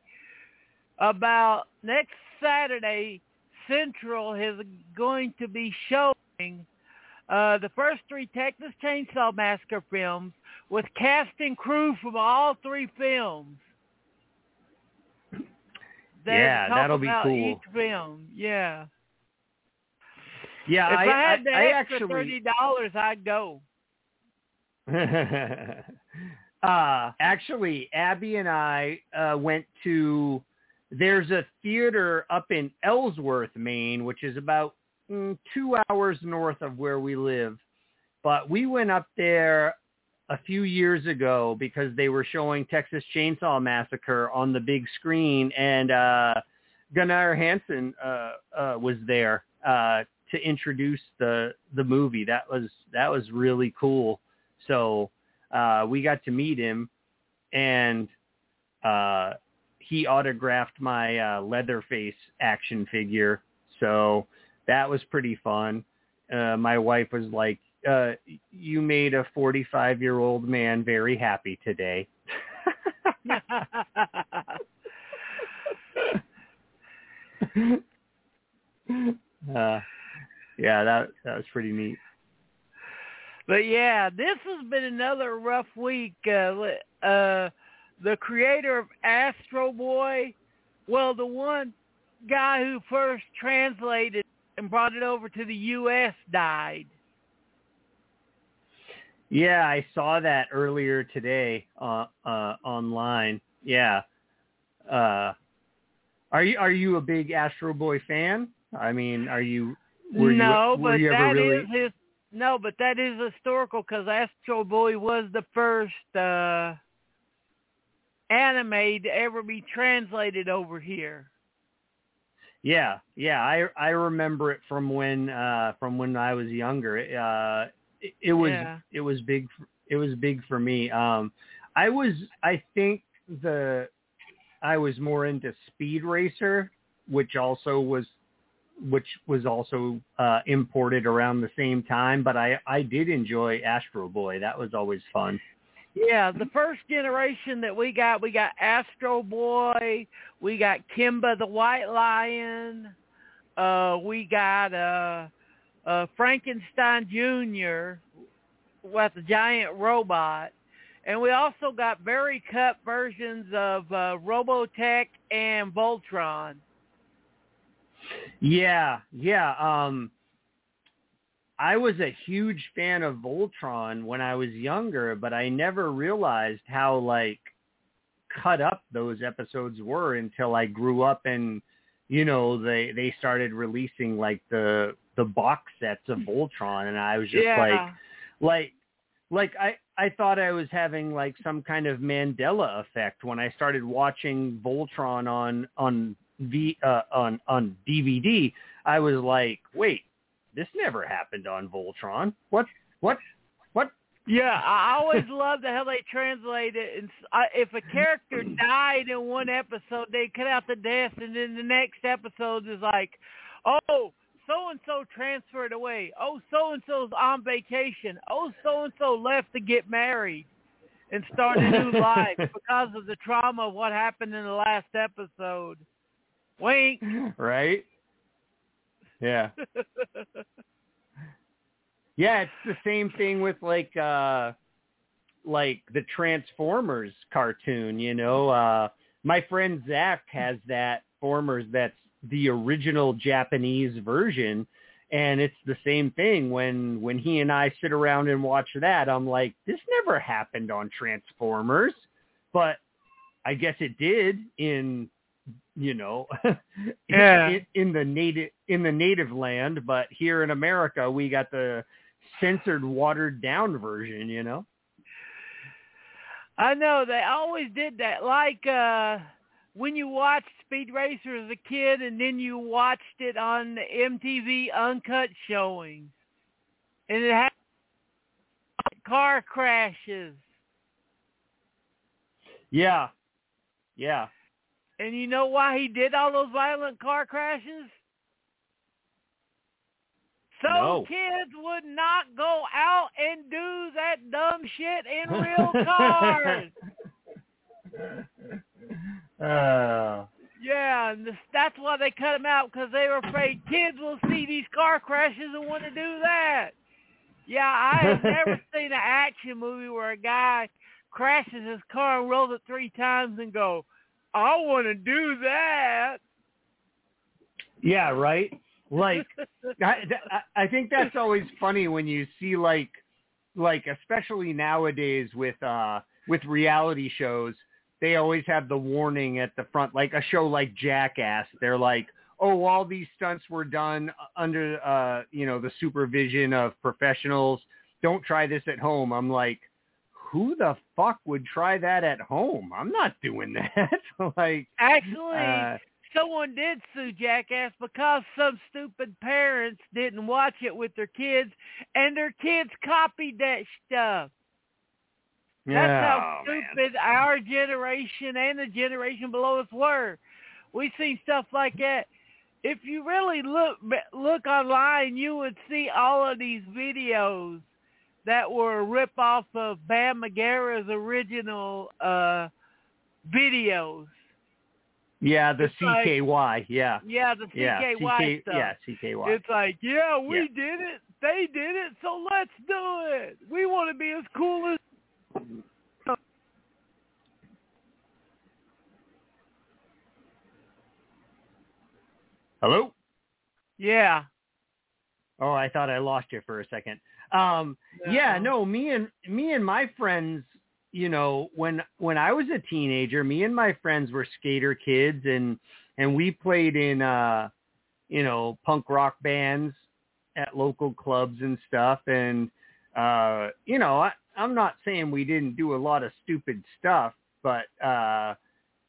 About next Saturday, Central is going to be showing uh, the first three Texas Chainsaw Massacre films with cast and crew from all three films. yeah, that'll be cool. Each film, yeah. Yeah, if I, I had the I, extra actually... thirty dollars, I'd go. uh, actually, Abby and I uh, went to. There's a theater up in Ellsworth, Maine, which is about mm, two hours north of where we live. But we went up there a few years ago because they were showing Texas Chainsaw Massacre on the big screen, and uh, Gunnar Hansen uh, uh, was there uh, to introduce the the movie. That was that was really cool. So uh, we got to meet him, and uh, he autographed my uh, Leatherface action figure. So that was pretty fun. Uh, my wife was like, uh, you made a 45 year old man very happy today. uh, yeah, that that was pretty neat. But yeah, this has been another rough week. Uh, uh, the creator of Astro Boy, well, the one guy who first translated and brought it over to the U.S. died. Yeah, I saw that earlier today uh, uh, online. Yeah. Uh, are you are you a big Astro Boy fan? I mean, are you? Were no, you, but you that really... is his. No, but that is historical because Astro Boy was the first uh, anime to ever be translated over here. Yeah, yeah, I I remember it from when uh from when I was younger. Uh it, it was Yeah. it was big it was big for me. Um I was I think the I was more into Speed Racer, which also was which was also uh imported around the same time, but I I did enjoy Astro Boy. That was always fun. Yeah, the first generation that we got, we got Astro Boy, we got Kimba the White Lion, uh, we got uh, uh, Frankenstein Jr. with the giant robot, and we also got very cut versions of uh, Robotech and Voltron. Yeah, yeah. Um, I was a huge fan of Voltron when I was younger, but I never realized how like cut up those episodes were until I grew up and you know they they started releasing like the the box sets of Voltron and I was just yeah. like like like I I thought I was having like some kind of Mandela effect when I started watching Voltron on on V uh, on on DVD. I was like, wait, this never happened on Voltron. What what what? Yeah, I always loved how they translate it. And if a character died in one episode, they cut out the death, and then the next episode is like, oh, so and so transferred away. Oh, so and so's on vacation. Oh, so and so left to get married and start a new life because of the trauma of what happened in the last episode. Wink. right? Yeah. Yeah, it's the same thing with like uh like the Transformers cartoon, you know. Uh my friend Zach has that Formers that's the original Japanese version and it's the same thing when when he and I sit around and watch that I'm like this never happened on Transformers but I guess it did in you know Yeah. in, in the native in the native land but here in America we got the censored watered down version you know I know they always did that. Like uh when you watched Speed Racer as a kid, and then you watched it on the MTV Uncut showing, and it had car crashes. yeah yeah And you know why he did all those violent car crashes? So No. kids would not go out and do that dumb shit in real cars. uh, Yeah, and this, that's why they cut them out because they were afraid kids will see these car crashes and want to do that. Yeah, I have never seen an action movie where a guy crashes his car and rolls it three times and go, "I want to do that." yeah right? Like I, I think that's always funny when you see like like especially nowadays with uh with reality shows they always have the warning at the front like a show like Jackass. They're like oh all these stunts were done under uh you know the supervision of professionals. Don't try this at home. I'm like who the fuck would try that at home i'm not doing that like Actually, uh, someone did sue Jackass because some stupid parents didn't watch it with their kids, and their kids copied that stuff. That's how oh, man. stupid our generation and the generation below us were. We seen stuff like that. If you really look look online, you would see all of these videos that were a rip off of Bam Margera's original uh videos. Yeah, the It's like- CKY. yeah. Yeah, the CKY Yeah, CKY CK, stuff. yeah, CKY. It's like, yeah, we Yeah. did it. They did it, so let's do it. We want to be as cool as Hello? Yeah. Oh, I thought I lost you for a second. Um, yeah, No. no, me and me and my friends, you know, when when I was a teenager, me and my friends were skater kids and and we played in uh you know, punk rock bands at local clubs and stuff and uh you know, I I'm not saying we didn't do a lot of stupid stuff, but uh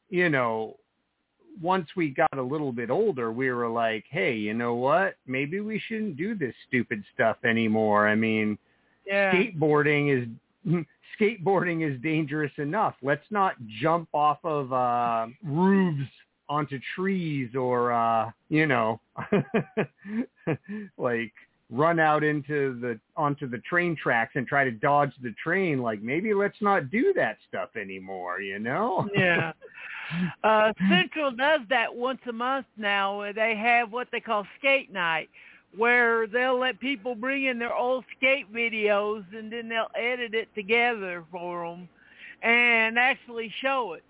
you know, once we got a little bit older, we were like, hey, you know what? Maybe we shouldn't do this stupid stuff anymore. I mean, Yeah. skateboarding is skateboarding is dangerous enough. Let's not jump off of uh roofs onto trees or uh you know like run out into the onto the train tracks and try to dodge the train like maybe let's not do that stuff anymore you know Yeah. Uh Central does that once a month now. where They have what they call skate night where they'll let people bring in their old skate videos and then they'll edit it together for them and actually show it.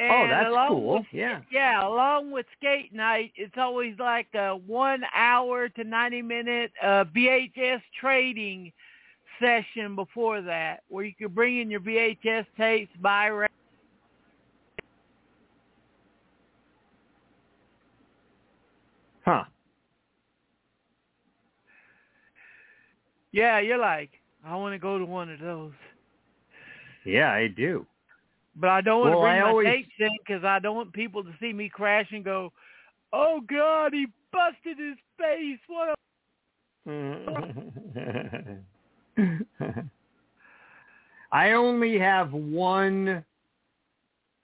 oh that's cool with- yeah yeah, along with skate night, it's always like a one hour to 90 minute uh, VHS trading session before that where you could bring in your VHS tapes, buy re- huh Yeah, you're like, I want to go to one of those. yeah i do But I don't want to bring I my always- tapes in because I don't want people to see me crash and go, oh, God, he busted his face. What a... I only have one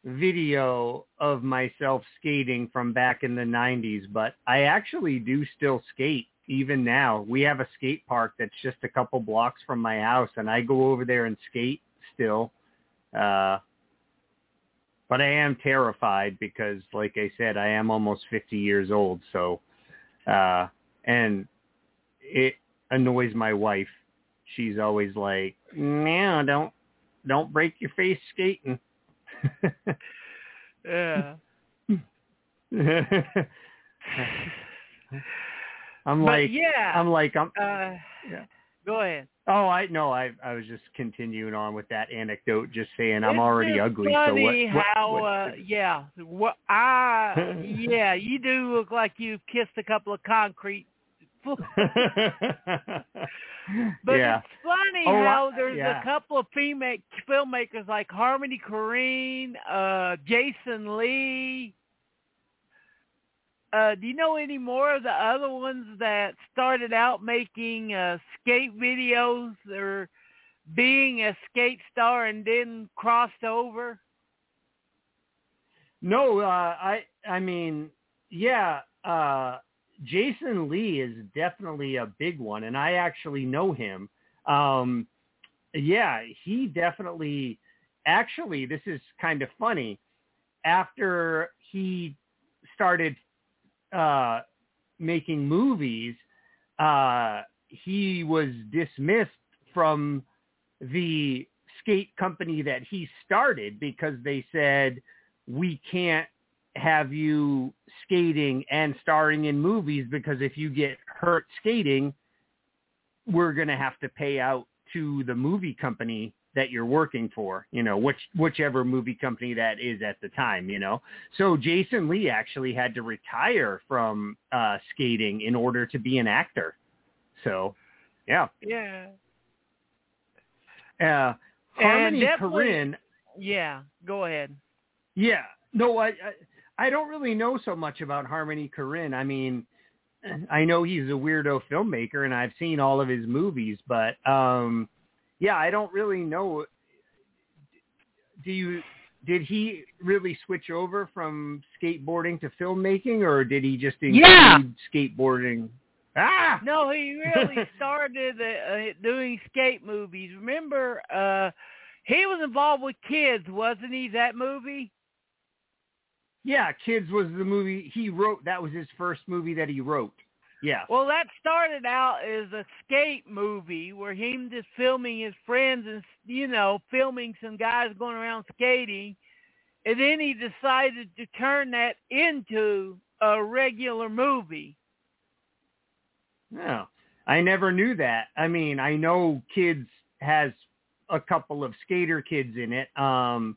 video of myself skating from back in the 90s, but I actually do still skate even now. We have a skate park that's just a couple blocks from my house and I go over there and skate still. Uh but I am terrified because like I said, I am almost 50 years old, so uh and it annoys my wife. She's always like, "No, don't don't break your face skating." Yeah. I'm but like, yeah. I'm like, I'm. uh, Yeah. Go ahead. Oh, I no, I I was just continuing on with that anecdote, just saying I'm It's already ugly. So funny what? what- how, what- uh, yeah, what I, yeah, you do look like you've kissed a couple of concrete. but yeah. it's funny Oh, how there's yeah. a couple of female filmmakers like Harmony Korine, uh, Jason Lee. Uh, do you know any more of the other ones that started out making uh, skate videos or being a skate star and then crossed over? No, uh, I I mean, yeah, uh, Jason Lee is definitely a big one, and I actually know him. Um, yeah, he definitely. Actually, this is kind of funny. After he started uh, making movies, uh, he was dismissed from the skate company that he started because they said we can't have you skating and starring in movies because if you get hurt skating, we're going to have to pay out to the movie company that you're working for, you know, which whichever movie company that is at the time, you know. So Jason Lee actually had to retire from uh skating in order to be an actor. So, yeah. Yeah. Uh Harmony Korine Yeah. Go ahead. Yeah. No, I, I I don't really know so much about Harmony Korine. I mean, I know he's a weirdo filmmaker and I've seen all of his movies, but um yeah, I don't really know do you did he really switch over from skateboarding to filmmaking or did he just include Yeah. skateboarding? Ah. No, he really started uh, uh, doing skate movies. Remember, uh he was involved with Kids, wasn't he? That movie. Yeah, Kids was the movie he wrote. That was his first movie that he wrote. Yeah. Well, that started out as a skate movie where him just filming his friends and you know filming some guys going around skating, and then he decided to turn that into a regular movie. No, I never knew that. I mean, I know Kids has a couple of skater kids in it, um,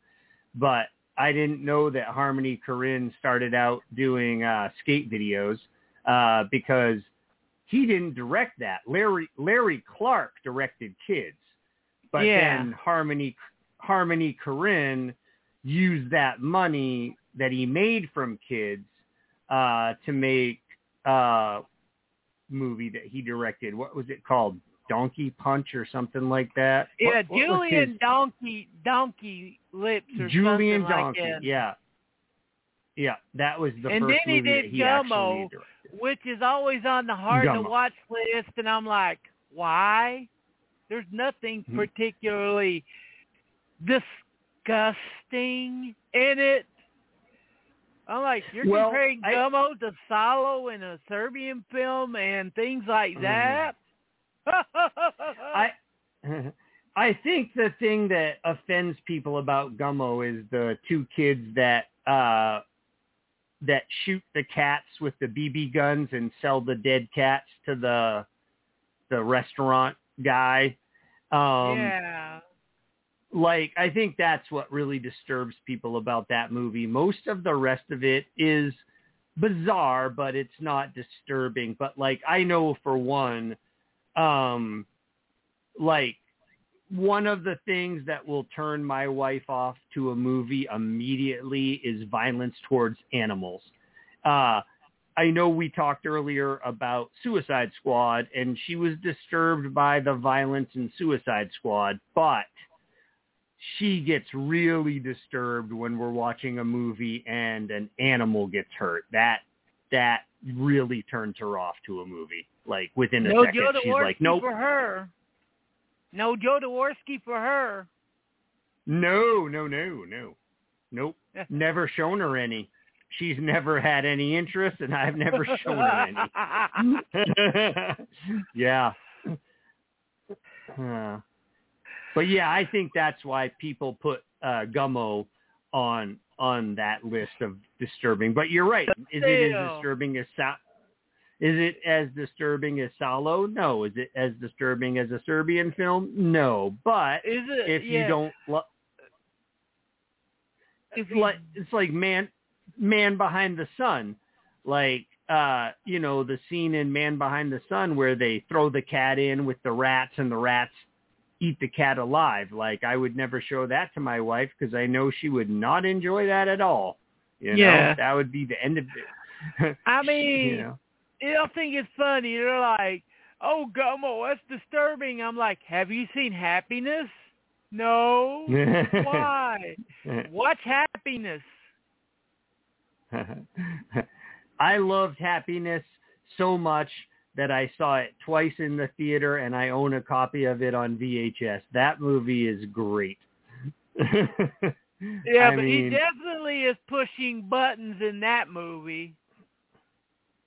but I didn't know that Harmony Korine started out doing uh, skate videos uh, because he didn't direct that. Larry Larry Clark directed Kids, but Yeah. then Harmony Harmony Korine used that money that he made from Kids uh, to make uh, movie that he directed. What was it called? Donkey Punch or something like that. Yeah, What- what Julian Donkey Donkey Lips or Julian something Donkey. like that. Yeah. Yeah, that was the And first then he movie did he Gummo. actually directed. which is always on the hard to watch list, and I'm like, why? There's nothing Mhm. particularly disgusting in it. I'm like, you're Well, comparing I- Gummo to Salo in a Serbian film and things like Mhm. that. I I think the thing that offends people about Gummo is the two kids that uh that shoot the cats with the BB guns and sell the dead cats to the the restaurant guy. Um yeah. like I think that's what really disturbs people about that movie. Most of the rest of it is bizarre, but it's not disturbing. But like I know for one, um like one of the things that will turn my wife off to a movie immediately is violence towards animals. Uh I know we talked earlier about Suicide Squad and she was disturbed by the violence in Suicide Squad, but she gets really disturbed when we're watching a movie and an animal gets hurt. That that really turns her off to a movie. Like within a No second, she's like, "Nope, for her. No Jodorowsky for her. no, no, no, no, nope, never shown her any. She's never had any interest, and I've never shown her any. yeah. Uh, but yeah, I think that's why people put uh, Gummo on on that list of disturbing. But you're right. Is it as disturbing as Sa- is it as disturbing as Salo? No. Is it as disturbing as a Serbian film? No. But Is it? if yeah. you don't, lo- If it's like it's like man man behind the sun like uh you know the scene in man behind the sun where they throw the cat in with the rats and the rats eat the cat alive like i would never show that to my wife because i know she would not enjoy that at all you know Yeah. that would be the end of it I mean you know I think it's funny. They're like, "Oh, Gummo, oh, that's disturbing." I'm like, "Have you seen Happiness?" No. Why? Watch Happiness. I loved Happiness so much that I saw it twice in the theater and I own a copy of it on VHS. That movie is great. Yeah, I but mean, he definitely is pushing buttons in that movie.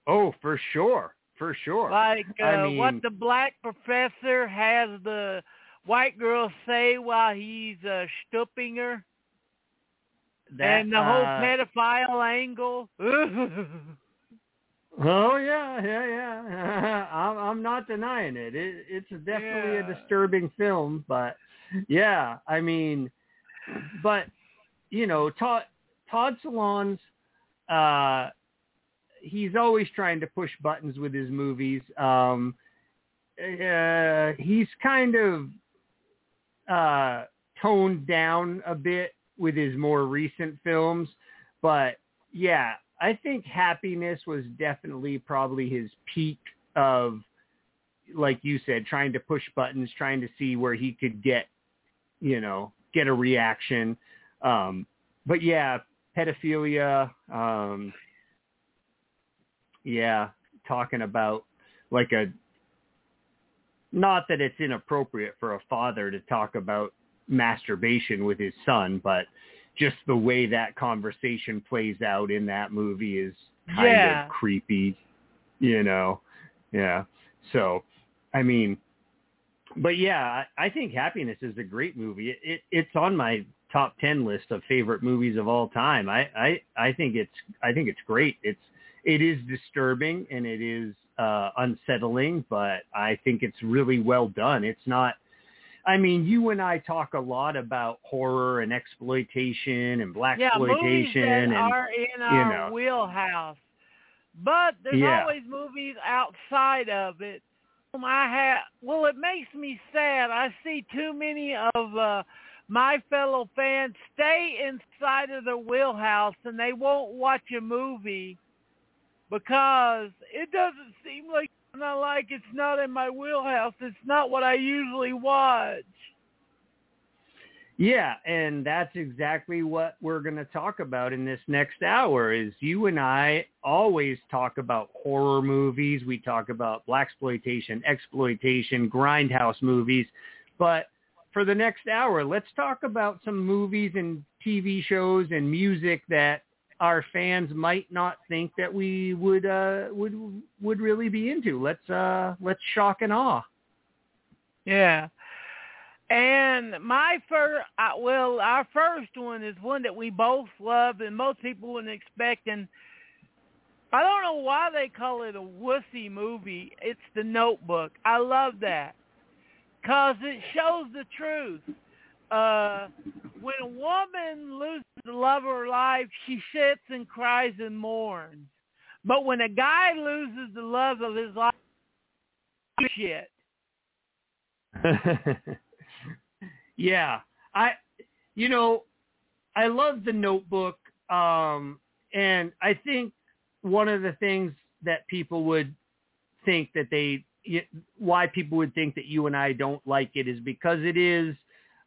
Oh, for sure. For sure. Like uh, I mean- what the black professor has the white girl say while he's uh, stooping her, That, and the whole uh, pedophile angle. Oh yeah, yeah, yeah. I'm, I'm not denying it. it it's definitely Yeah. a disturbing film, but yeah, I mean, but you know, Todd Todd Solondz, uh, he's always trying to push buttons with his movies. Um, uh, he's kind of uh, toned down a bit with his more recent films, but yeah, I think Happiness was definitely probably his peak of, like you said, trying to push buttons, trying to see where he could get, you know, get a reaction. Um, but yeah, pedophilia. Um, yeah, talking about like a not that it's inappropriate for a father to talk about masturbation with his son, but just the way that conversation plays out in that movie is kind Yeah. of creepy, you know. Yeah. So, I mean, but yeah, I think Happiness is a great movie. It, it it's on my top 10 list of favorite movies of all time. I I I think it's I think it's great. It's it is disturbing and it is uh unsettling, but I think it's really well done. It's not I mean, you and I talk a lot about horror and exploitation and black exploitation that and are in our know. wheelhouse. But there's Yeah. always movies outside of it. Um, I have well, it makes me sad. I see too many of uh, my fellow fans stay inside of the wheelhouse and they won't watch a movie because it doesn't seem like not like it's not in my wheelhouse. It's not what I usually watch. Yeah, and that's exactly what we're going to talk about in this next hour is you and I always talk about horror movies, we talk about black exploitation, exploitation, grindhouse movies, but for the next hour, let's talk about some movies and TV shows and music that our fans might not think that we would uh would would really be into. Let's uh let's shock and awe. Yeah. And my first, well, our first one is one that we both love and most people wouldn't expect. And I don't know why they call it a wussy movie. It's The Notebook. I love that because it shows the truth. Uh, when a woman loses the love of her life, she sits and cries and mourns. But when a guy loses the love of his life, shit. yeah, I, you know, I love the Notebook, um, and I think one of the things that people would think that they, y- why people would think that you and I don't like it is because it is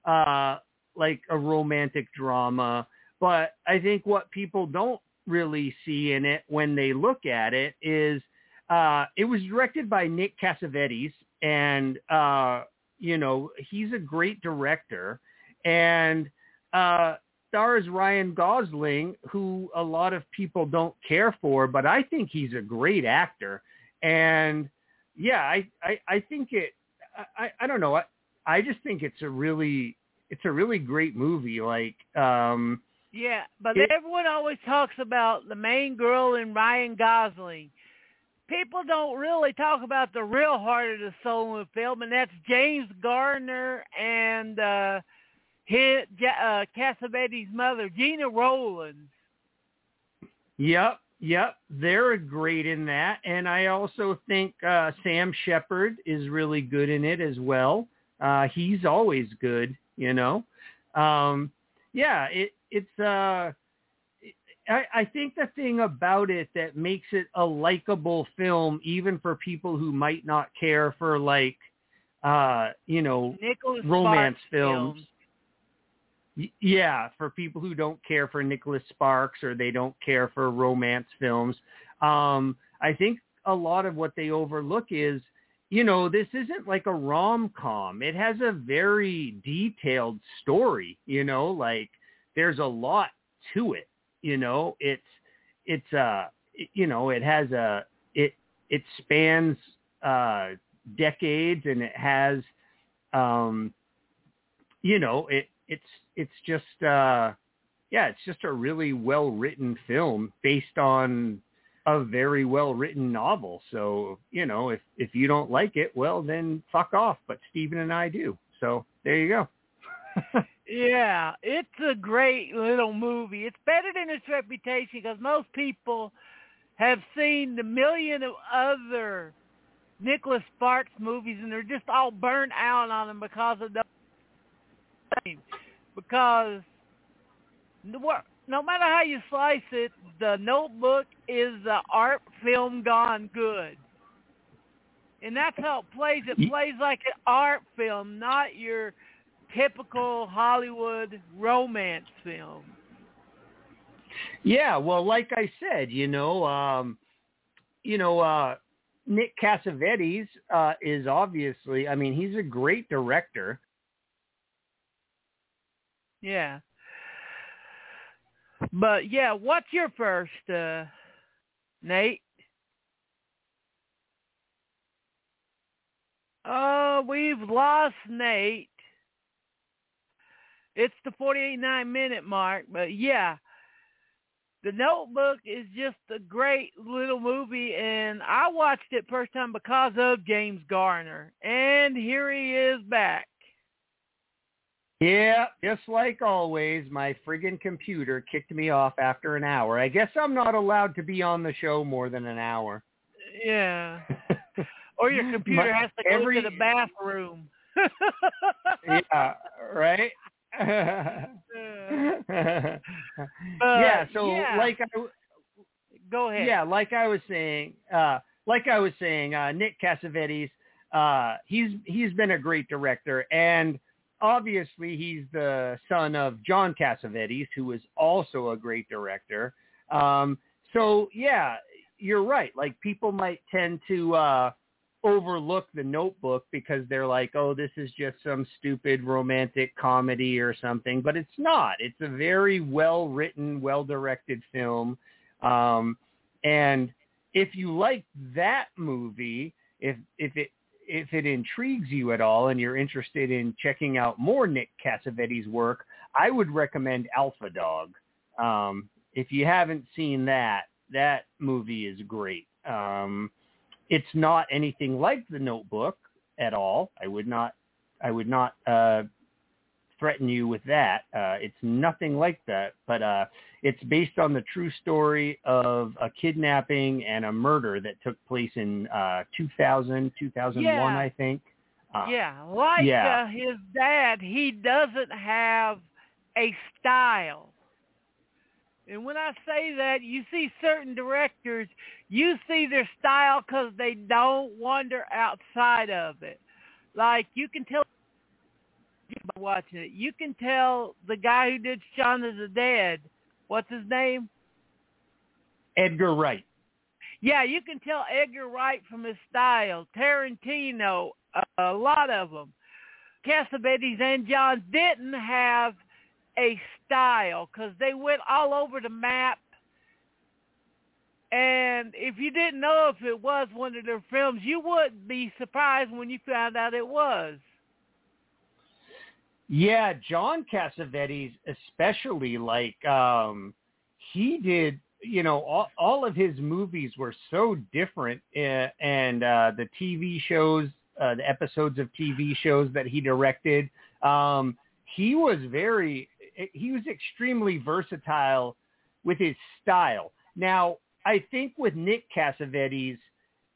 uh, like a romantic drama. But I think what people don't really see in it when they look at it is uh, it was directed by Nick Cassavetes, and uh, you know he's a great director, and uh, stars Ryan Gosling, who a lot of people don't care for, but I think he's a great actor, and yeah, I I, I think it. I, I don't know. I, I just think it's a really it's a really great movie. Like um, Yeah, but It- everyone always talks about the main girl in Ryan Gosling. People don't really talk about the real heart of the soul in the film, and that's James Garner and uh, his, uh, Cassavetes' mother, Gena Rowlands. Yep, yep, they're great in that, and I also think uh, Sam Shepard is really good in it as well. Uh, he's always good, you know. Um, yeah, it it's. Uh, I, I think the thing about it that makes it a likable film, even for people who might not care for like, uh, you know, Nicholas Romance Sparks films. Yeah, for people who don't care for Nicholas Sparks or they don't care for romance films, um, I think a lot of what they overlook is, you know, this isn't like a rom com. It has a very detailed story. You know, like there's a lot to it. You know, it's it's uh you know it has a it it spans uh decades and it has um you know it it's it's just uh yeah it's just a really well written film based on a very well written novel. So you know if if you don't like it well then fuck off but Stephen and I do. So there you go. Yeah, it's a great little movie. It's better than its reputation because most people have seen the million of other Nicholas Sparks movies and they're just all burnt out on them because of the because the wor- no matter how you slice it, the Notebook is the art film gone good. And that's how it plays. It plays like an art film, not your typical Hollywood romance film. Yeah, well, like I said, you know, um, you know, uh, Nick Cassavetes uh, is obviously, I mean, he's a great director. Yeah. But yeah, what's your first, uh, Nate? Uh, we've lost Nate. It's the 48 minute mark, but yeah, the Notebook is just a great little movie, and I watched it first time because of James Garner, and here he is back. Yeah, just like always, my friggin' computer kicked me off after an hour. I guess I'm not allowed to be on the show more than an hour. Yeah. or your computer my, has to go every... to the bathroom. yeah, right? yeah, so yeah. like I go ahead. Yeah, like I was saying, uh like I was saying, uh Nick Cassavetes, uh he's he's been a great director and obviously he's the son of John Cassavetes who is also a great director. Um so yeah, you're right. Like people might tend to uh overlook the notebook because they're like, oh, this is just some stupid romantic comedy or something. But it's not. It's a very well written, well directed film. Um, and if you like that movie, if if it if it intrigues you at all and you're interested in checking out more Nick Cassavetes work, I would recommend Alpha Dog. Um, if you haven't seen that, that movie is great. Um, it's not anything like the Notebook at all. I would not I would not uh, threaten you with that. Uh, it's nothing like that, but uh, it's based on the true story of a kidnapping and a murder that took place in uh, 2000, 2001, yeah. I think. Uh, yeah, like yeah. Uh, his dad, he doesn't have a style. And when I say that, you see certain directors, you see their style because they don't wander outside of it. Like you can tell by watching it, you can tell the guy who did Shaun of the Dead, what's his name? Edgar Wright. Yeah, you can tell Edgar Wright from his style. Tarantino, a, a lot of them. Cassavetes and John didn't have a style because they went all over the map. And if you didn't know if it was one of their films, you wouldn't be surprised when you found out it was. Yeah, John Cassavetes especially like um he did you know all, all of his movies were so different uh, and uh the TV shows uh the episodes of TV shows that he directed um he was very he was extremely versatile with his style. Now, I think with Nick Cassavetes,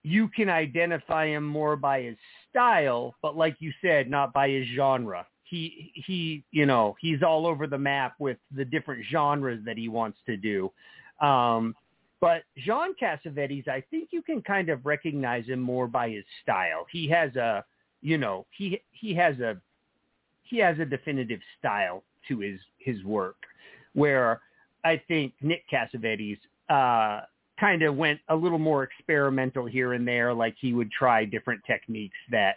you can identify him more by his style, but like you said, not by his genre. He he, you know, he's all over the map with the different genres that he wants to do. Um, but John Cassavetes, I think you can kind of recognize him more by his style. He has a, you know, he he has a he has a definitive style to his his work, where I think Nick Cassavetes uh, kind of went a little more experimental here and there, like he would try different techniques that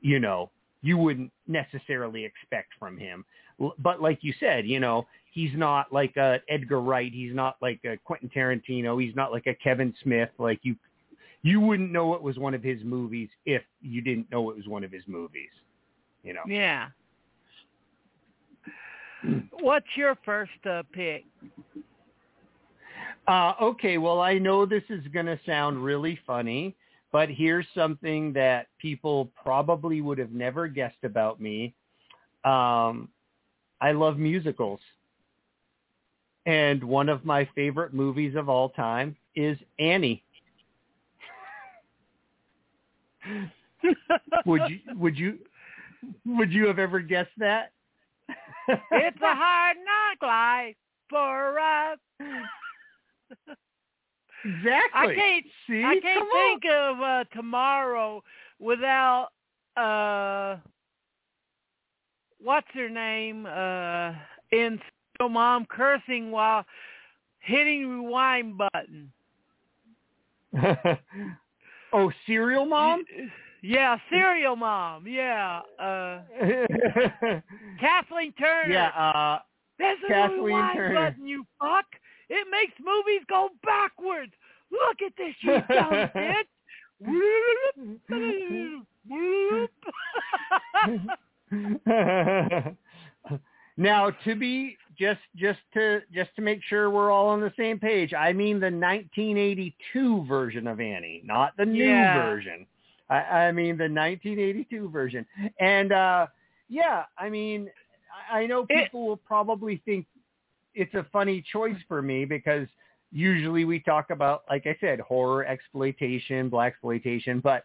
you know you wouldn't necessarily expect from him. But like you said, you know, he's not like a Edgar Wright, he's not like a Quentin Tarantino, he's not like a Kevin Smith. Like you, you wouldn't know it was one of his movies if you didn't know it was one of his movies. You know. Yeah. What's your first uh, pick? Uh, okay, well, I know this is going to sound really funny, but here's something that people probably would have never guessed about me. Um, I love musicals. And one of my favorite movies of all time is Annie. would you would you would you have ever guessed that? it's a hard knock life for us. exactly. I can't. See? I can't Come think on. of uh, tomorrow without uh, what's her name uh, in so mom cursing while hitting rewind button. Oh, Serial Mom? Yeah, Serial Mom. Yeah. Uh Kathleen Turner. yeah, uh There's a Kathleen rewind Turner. button, you fuck. It makes movies go backwards. Look at this, you dumb bitch. now to be just just to just to make sure we're all on the same page, I mean the 1982 version of Annie, not the new Yeah. version. I, I mean the 1982 version. And uh yeah, I mean I, I know It- people will probably think it's a funny choice for me because usually we talk about like I said horror exploitation, black exploitation, but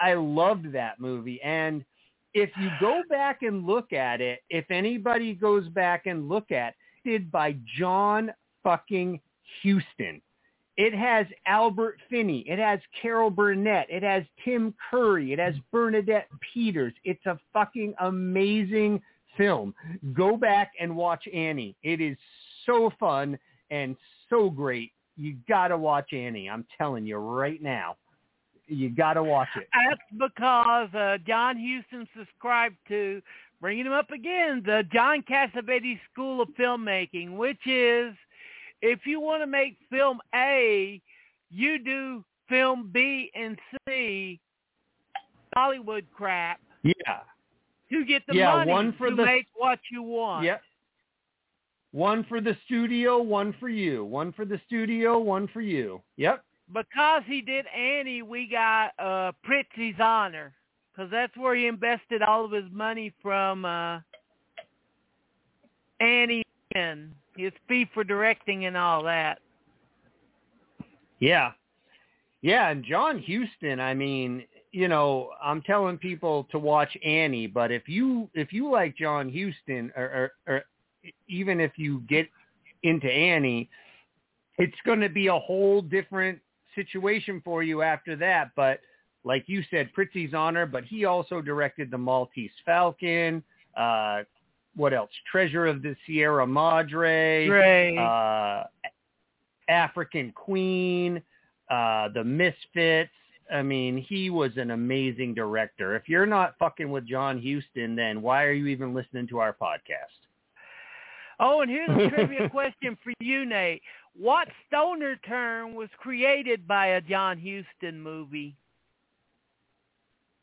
I loved that movie and if you go back and look at it, if anybody goes back and look at it by John fucking Huston. It has Albert Finney. It has Carol Burnett. It has Tim Curry. It has Bernadette Peters. It's a fucking amazing film. Go back and watch Annie. It is so fun and so great. You got to watch Annie. I'm telling you right now. You got to watch it. That's because uh, John Huston subscribed to, bringing him up again, the John Cassavetes School of Filmmaking, which is if you want to make film A, you do film B and C, Hollywood crap, Yeah. to get the Yeah, money one for to the- make what you want. Yep. One for the studio, one for you. One for the studio, one for you. Yep. Because he did Annie, we got uh, Prizzi's Honor, because that's where he invested all of his money from uh, Annie and his fee for directing and all that. Yeah. Yeah, and John Huston, I mean, you know, I'm telling people to watch Annie, but if you if you like John Huston or or, or even if you get into Annie, it's going to be a whole different situation for you after that, but like you said, Prizzi's Honor, but he also directed The Maltese Falcon, uh what else? Treasure of the Sierra Madre, Great. uh, African Queen, uh, The Misfits. I mean, he was an amazing director. If you're not fucking with John Huston, then why are you even listening to our podcast? Oh, and here's a trivia question for you, Nate. What stoner term was created by a John Huston movie?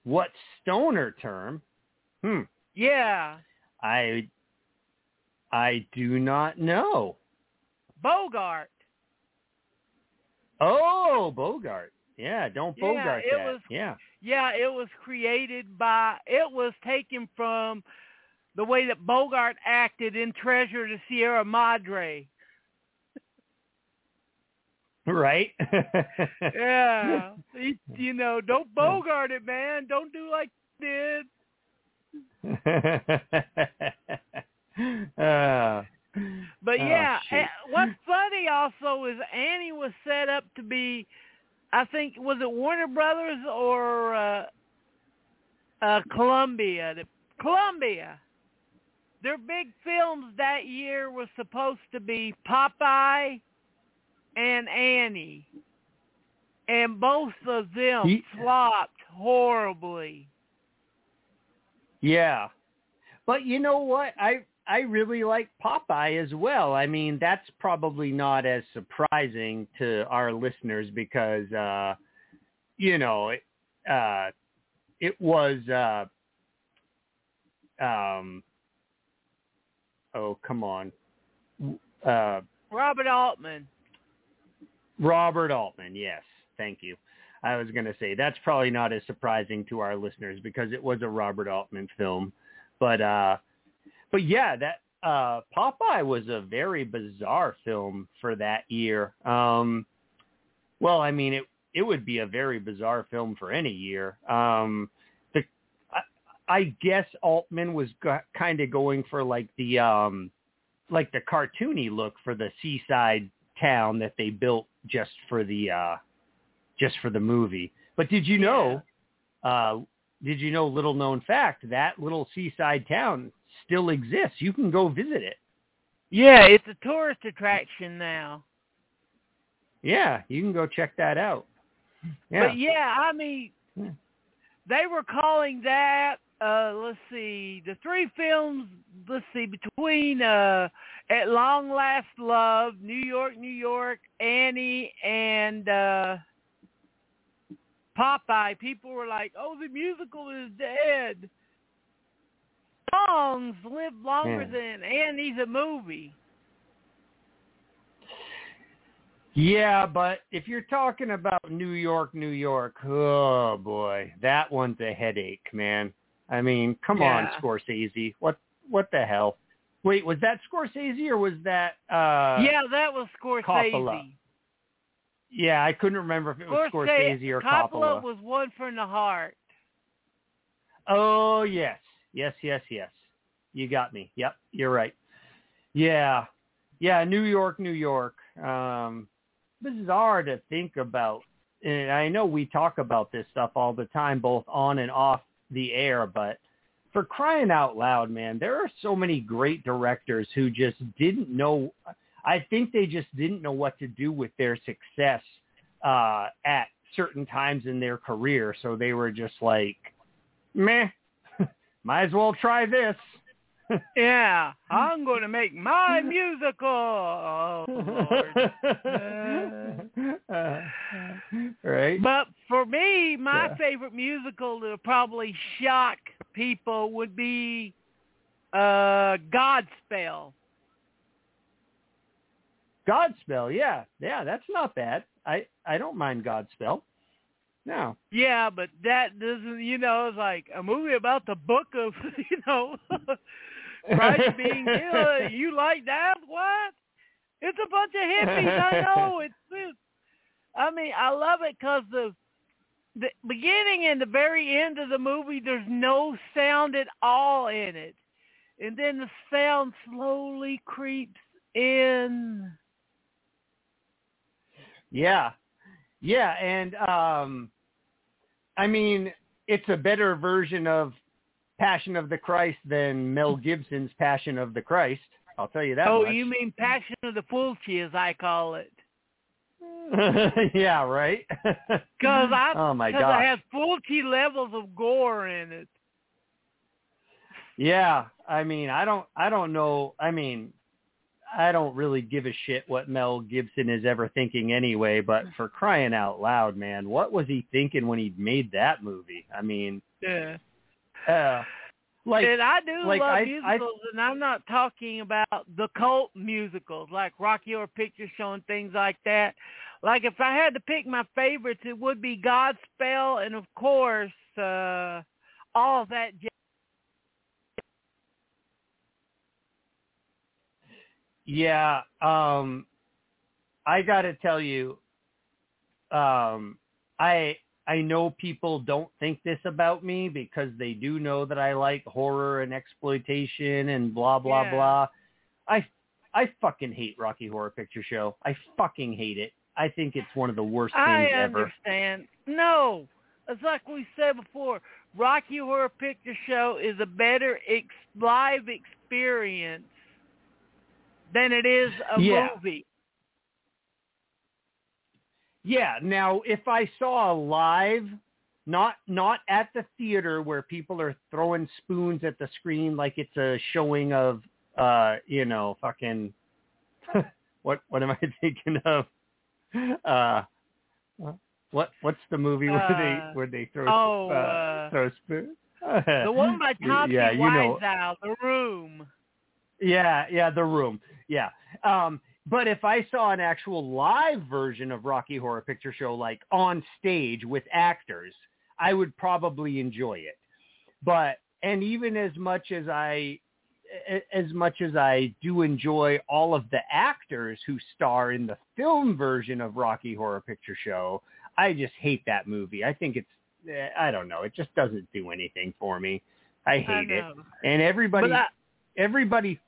What stoner term? Hmm. Yeah, I I do not know. Bogart. Oh, Bogart. Yeah, don't Yeah, Bogart it that. was- Yeah. Yeah, it was created by, it was taken from the way that Bogart acted in Treasure to Sierra Madre. Right? Yeah. you, you know, don't Bogart it, man. Don't do like did. uh, But Oh, yeah, eh, what's funny also is Annie was set up to be, I think, was it Warner Brothers or uh, uh, Columbia? Columbia. Their big films that year was supposed to be Popeye and Annie, and both of them Ye- flopped horribly. Yeah. But you know what? I I really like Popeye as well. I mean, that's probably not as surprising to our listeners because uh you know, it uh it was uh um oh, come on. Uh Robert Altman. Robert Altman, yes. Thank you. I was going to say that's probably not as surprising to our listeners because it was a Robert Altman film. But uh but yeah, that uh Popeye was a very bizarre film for that year. Um well, I mean it it would be a very bizarre film for any year. Um I, guess Altman was go- kind of going for like the um like the cartoony look for the seaside town that they built just for the uh just for the movie. But did you know uh did you know little known fact that little seaside town still exists. You can go visit it. Yeah, it's a tourist attraction now. Yeah, you can go check that out. Yeah. But yeah, I mean, Yeah. they were calling that. Uh, let's see, the three films. Let's see, between uh, At Long Last Love, New York, New York, Annie, and uh, Popeye. People were like, "Oh, the musical is dead." Songs live longer Yeah. than Annie's a movie. Yeah, but if you're talking about New York, New York, oh boy, that one's a headache, man. I mean, come on, Scorsese. What what the hell? Wait, was that Scorsese or was that uh yeah, that was Scorsese. Coppola. Yeah, I couldn't remember if it was Scorsese or Coppola Coppola. was one from the heart. Oh, yes. Yes, yes, yes. You got me. Yep, you're right. Yeah. Yeah, New York, New York. Um this bizarre to think about. And I know we talk about this stuff all the time both on and off the air, but for crying out loud, man, there are so many great directors who just didn't know I think they just didn't know what to do with their success uh at certain times in their career, so they were just like meh, might as well try this. Yeah, I'm going to make my musical. Oh, Lord. Uh, right? But for me, my Yeah. favorite musical that would probably shock people would be uh Godspell. Godspell, yeah, yeah, that's not bad. I I don't mind Godspell. No. Yeah, but that doesn't, you know, it's like a movie about the book of, you know, Christ being killed. You like that? What? It's a bunch of hippies. I know. It's, it's I mean, I love it because the the beginning and the very end of the movie, there's no sound at all in it, and then the sound slowly creeps in. Yeah. Yeah, and um I mean, it's a better version of Passion of the Christ than Mel Gibson's Passion of the Christ. I'll tell you that oh, much. you mean Passion of the Fulci, as I call it. yeah, right. Because I, oh my cause gosh. I have Fulci levels of gore in it. Yeah, I mean, I don't, I don't know. I mean, I don't really give a shit what Mel Gibson is ever thinking anyway. But mm. for crying out loud, man, what was he thinking when he made that movie? I mean, Yeah. Uh, like, and I do like, love I- I- musicals, and I'm not talking about the cult musicals like Rocky Horror Picture Show and things like that. Like if I had to pick my favorites, it would be Godspell and of course uh all that. Jazz. yeah, um, I got to tell you, um, I I know people don't think this about me because they do know that I like horror and exploitation and blah blah Yeah. blah. I I fucking hate Rocky Horror Picture Show. I fucking hate it. I think it's one of the worst I things ever. I understand. No, it's like we said before. Rocky Horror Picture Show is a better ex- live experience than it is a Yeah. movie. Yeah. Now, if I saw a live, not not at the theater where people are throwing spoons at the screen like it's a showing of, uh, you know, fucking, what what am I thinking of? Uh, what what's the movie where Uh, they where they throw oh, uh, uh, throw spoons? The one by Tommy yeah, you know. Wiseau, The Room. Yeah, yeah, the room. Yeah. Um, but if I saw an actual live version of Rocky Horror Picture Show, like on stage with actors, I would probably enjoy it. But and even as much as I, as much as I do enjoy all of the actors who star in the film version of Rocky Horror Picture Show, I just hate that movie. I think it's, eh, I don't know, it just doesn't do anything for me. I hate it. And everybody, I, everybody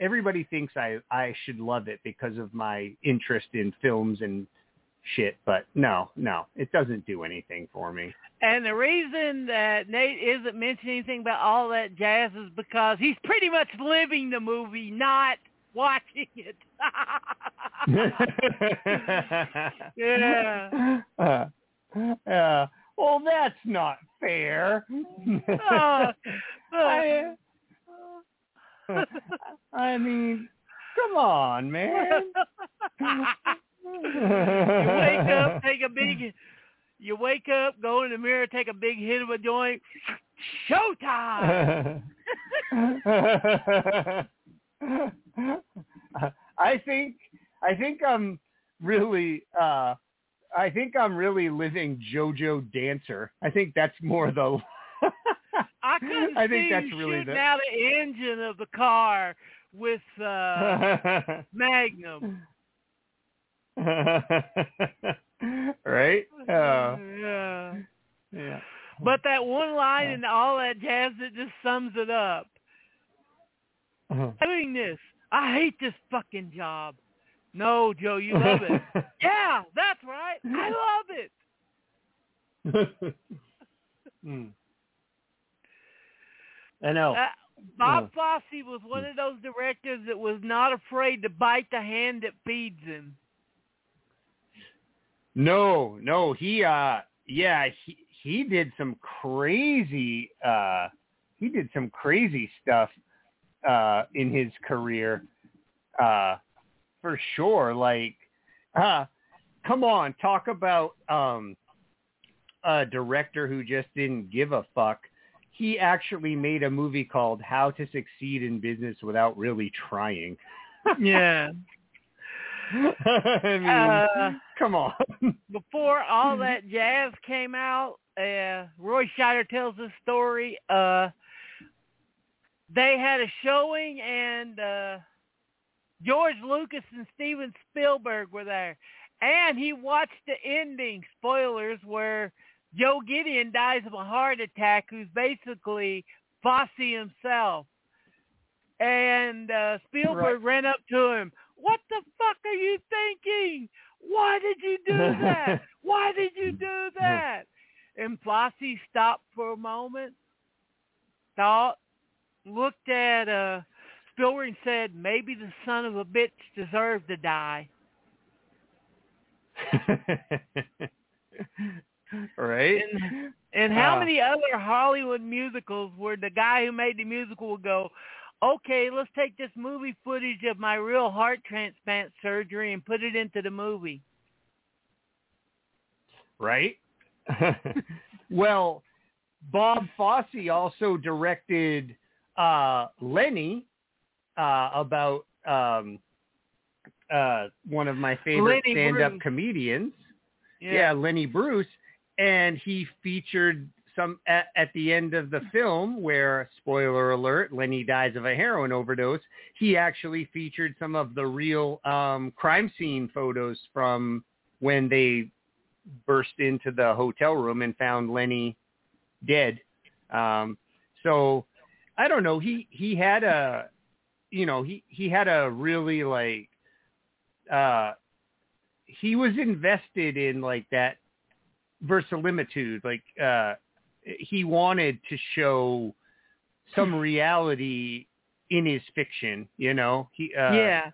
everybody thinks I I should love it because of my interest in films and shit, but no, no, it doesn't do anything for me. and the reason that Nate isn't mentioning anything about all that jazz is because he's pretty much living the movie, not watching it. yeah. Uh, Uh, well, that's not fair. Uh, I, I mean, come on, man. you wake up, take a big. You wake up, go in the mirror, take a big hit of a joint. Showtime. I think I think I'm really uh I think I'm really living JoJo Dancer. I think that's more the I couldn't I think see that's you really shooting the out the engine of the car with uh Magnum. right? Uh, yeah. yeah. But that one line and all that jazz that just sums it up. Doing this. I hate this fucking job. No, Joe, you love it. yeah, that's right. I love it. Hmm. I know. Uh, Bob Fosse was one of those directors that was not afraid to bite the hand that feeds him. No, no, he uh yeah, he he did some crazy uh he did some crazy stuff uh in his career. Uh for sure. Like uh come on, talk about um a director who just didn't give a fuck. He actually made a movie called How to Succeed in Business Without Really Trying. Yeah. I mean, Uh, come on. Before all that jazz came out, uh, Roy Scheider tells this story. Uh, they had a showing, and uh, George Lucas and Steven Spielberg were there, and he watched the ending. Spoilers, where Joe Gideon dies of a heart attack, who's basically Fosse himself. And uh, Spielberg ran up to him. What the fuck are you thinking? Why did you do that? Why did you do that? And Fosse stopped for a moment, thought, looked at uh, Spielberg and said, maybe the son of a bitch deserved to die. right? And, and how Uh. many other Hollywood musicals where the guy who made the musical would go, okay, let's take this movie footage of my real heart transplant surgery and put it into the movie. right? well, Bob Fosse also directed uh, Lenny uh, about um, uh, one of my favorite Lenny stand-up Bruce. comedians. Yeah. Lenny Bruce, and he featured some at, at the end of the film where spoiler alert lenny dies of a heroin overdose he actually featured some of the real um crime scene photos from when they burst into the hotel room and found lenny dead. Um so i don't know he he had a you know he he had a really like uh he was invested in like that verisimilitude like uh he wanted to show some reality in his fiction you know? He uh yeah.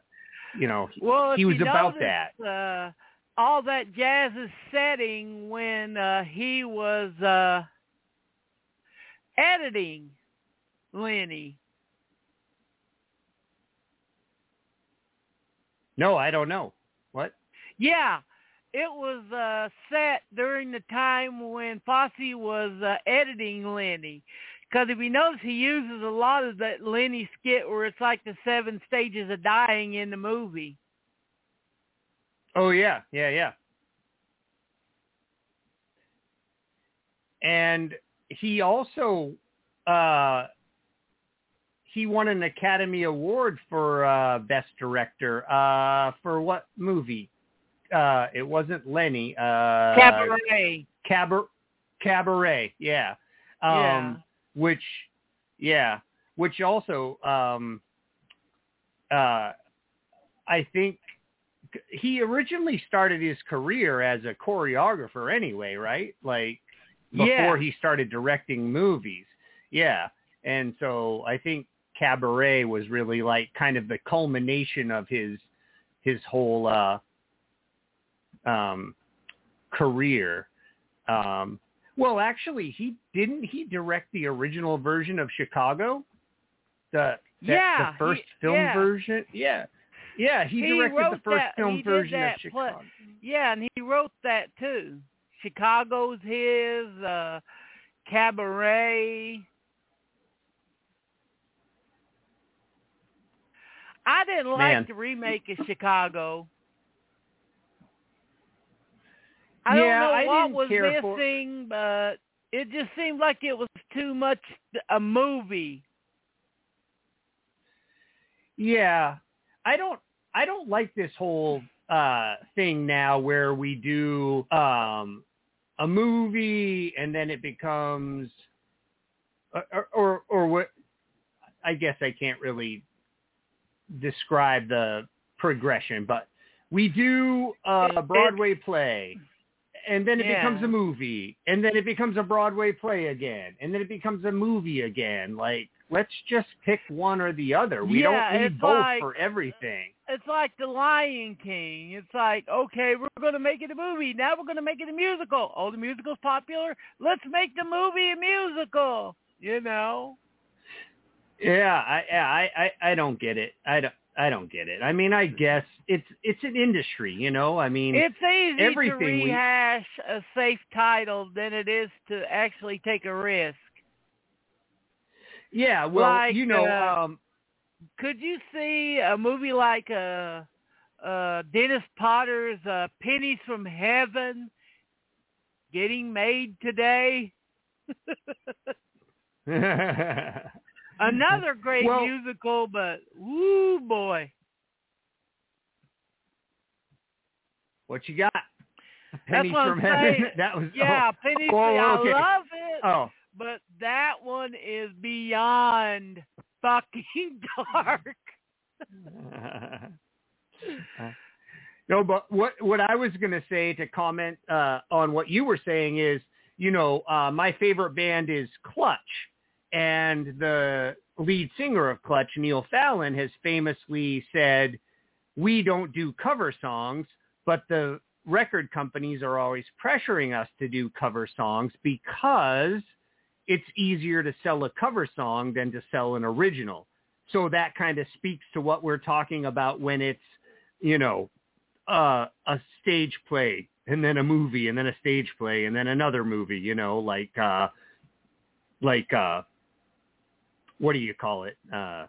you know he, Well, he was about notice, that. Uh, all that jazz is setting when uh, he was uh, editing Lenny. no i don't know. What? Yeah, it was uh, set during the time when Fosse was uh, editing Lenny. Because if you notice, he uses a lot of that Lenny skit where it's like the seven stages of dying in the movie. oh yeah yeah yeah and he also uh he won an academy award for uh best director uh for what movie uh it wasn't lenny uh Cabaret. Cabaret, Cabaret, yeah. Um, Yeah. Which, yeah, which also, um, uh, I think he originally started his career as a choreographer anyway, right? Like before Yeah. he started directing movies. Yeah. And so I think Cabaret was really like kind of the culmination of his, his whole, uh, um, career. Um, well, actually, he didn't he direct the original version of Chicago, the the, yeah, the first he, film yeah. version. Yeah, yeah, he, He directed the first that- film version that of Chicago. Yeah, and he wrote that too. Chicago's his, uh Cabaret. I didn't like Man. the remake of Chicago. I Yeah, don't know I what was care for- missing, but it just seemed like it was too much a movie. Yeah, I don't I don't like this whole uh thing now where we do um a movie and then it becomes or or, or, what I guess I can't really describe the progression, but we do a It- Broadway play and then it Yeah. becomes a movie and then it becomes a Broadway play again and then it becomes a movie again. Like let's just pick one or the other. We Yeah, don't need both like- for everything. It's like The Lion King. It's like, okay, we're going to make it a movie. Now we're going to make it a musical. Oh, the musical's popular. Let's make the movie a musical. You know? Yeah, I yeah, I, I I don't get it. I don't I don't get it. I mean, I guess it's it's an industry, you know. I mean, It's easy to everything we- rehash a safe title than it is to actually take a risk. yeah. Well, like, you know, uh, um, Could you see a movie like uh, uh, Dennis Potter's uh, Pennies from Heaven getting made today? Another great Well- musical, but woo boy. what you got? That's from heaven. That was Yeah, Penny. oh, from I love it. Oh, But that one is beyond fucking dark. no, but what what I was going to say to comment uh, on what you were saying is, you know, uh, my favorite band is Clutch, and the lead singer of Clutch, Neil Fallon, has famously said, "We don't do cover songs, but the record companies are always pressuring us to do cover songs because it's easier to sell a cover song than to sell an original." So that kind of speaks to what we're talking about when it's, you know, uh, a stage play and then a movie and then a stage play and then another movie, you know, like, uh, like, uh, what do you call it? Uh,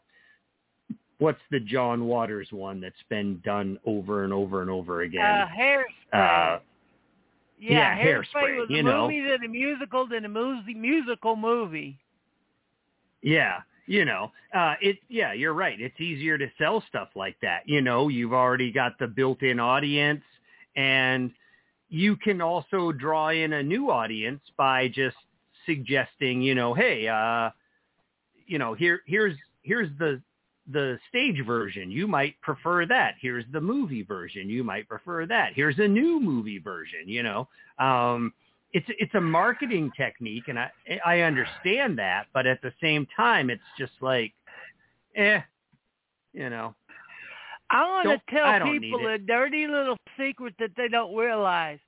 what's the John Waters one that's been done over and over and over Uh, again? hairspray. Uh, yeah, Hairspray, Hairspray, was a you know. movie, then a musical, then a movie, musical movie. Yeah, you know, uh, it. Yeah, you're right. It's easier to sell stuff like that. You know, you've already got the built-in audience, and you can also draw in a new audience by just suggesting, you know, hey, uh, you know, here, here's, here's the the stage version. You might prefer that. Here's the movie version. You might prefer that. Here's a new movie version. You know, um, it's it's a marketing technique, and I I understand that, but at the same time, it's just like, eh, you know. I want to tell people a dirty little secret that they don't realize.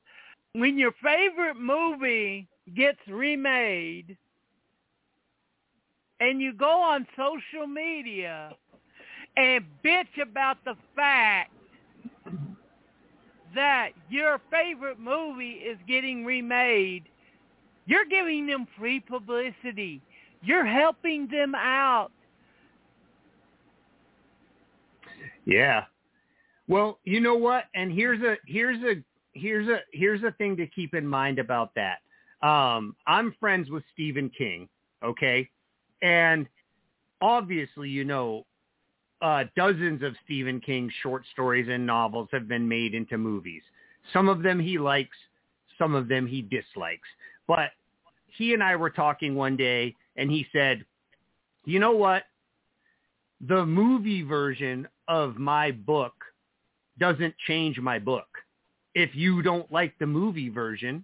When your favorite movie gets remade and you go on social media and bitch about the fact that your favorite movie is getting remade, you're giving them free publicity. You're helping them out. Yeah. Well, you know what? And here's a here's a here's a here's a thing to keep in mind about that. Um, I'm friends with Stephen King, okay? And obviously, you know, uh, dozens of Stephen King short stories and novels have been made into movies. Some of them he likes, some of them he dislikes. But he and I were talking one day, and he said, "You know what? The movie version of my book doesn't change my book. If you don't like the movie version,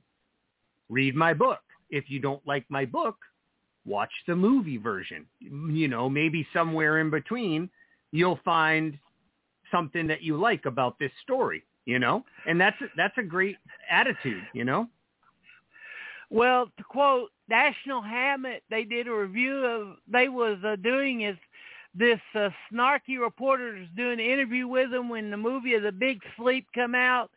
read my book. If you don't like my book, watch the movie version. You know, maybe somewhere in between, you'll find something that you like about this story, you know? And that's that's a great attitude, you know? Well, to quote Dashiell Hammett, they did a review of they was uh, doing is this uh, snarky reporter was doing an interview with him when the movie of The Big Sleep come out,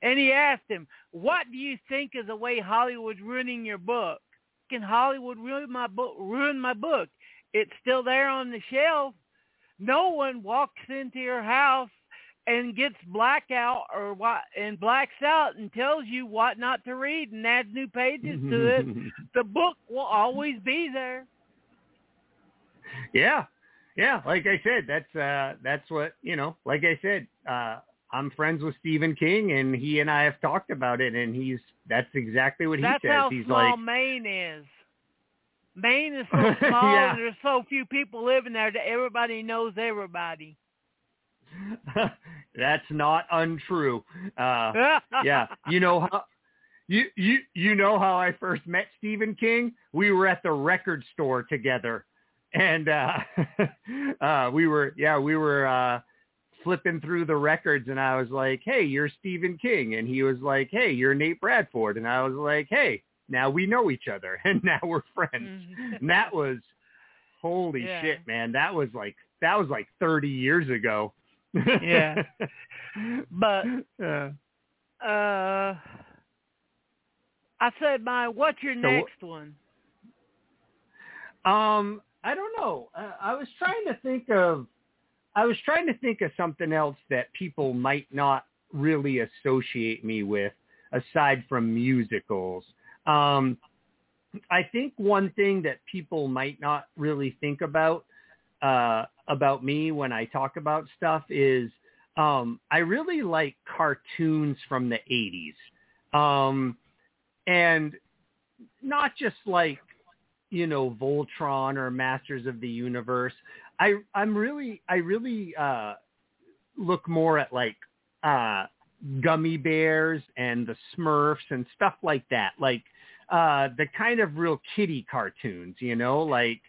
and he asked him, "What do you think is the way Hollywood's ruining your book? Can Hollywood ruined my book? Ruin my book? It's still there on the shelf. No one walks into your house and gets blackout or what and blacks out and tells you what not to read and adds new pages to it. the book will always be there. Yeah. Yeah, like I said, that's uh that's what, you know, like I said, uh I'm friends with Stephen King and he and I have talked about it and he's that's exactly what that's he says. How he's small like Maine is. Maine is so small yeah. and there's so few people living there that everybody knows everybody. That's not untrue. Uh, yeah, you know how you you you know how I first met Stephen King? We were at the record store together, and uh, uh, we were yeah we were uh, flipping through the records, and I was like, "Hey, you're Stephen King," and he was like, "Hey, you're Nate Bradford," and I was like, "Hey, now we know each other, and now we're friends." and that was holy Yeah. shit, man. That was like that was like 30 years ago. Yeah. But Uh, uh I said my what's your So next one? um, I don't know. Uh, I was trying to think of, I was trying to think of something else that people might not really associate me with, aside from musicals. Um, I think one thing that people might not really think about uh, about me when I talk about stuff is um, I really like cartoons from the 80s. Um, and not just like, you know, Voltron or Masters of the Universe. I, I'm really, I really uh, look more at like uh, Gummy Bears and the Smurfs and stuff like that. Like uh, the kind of real kitty cartoons, you know, like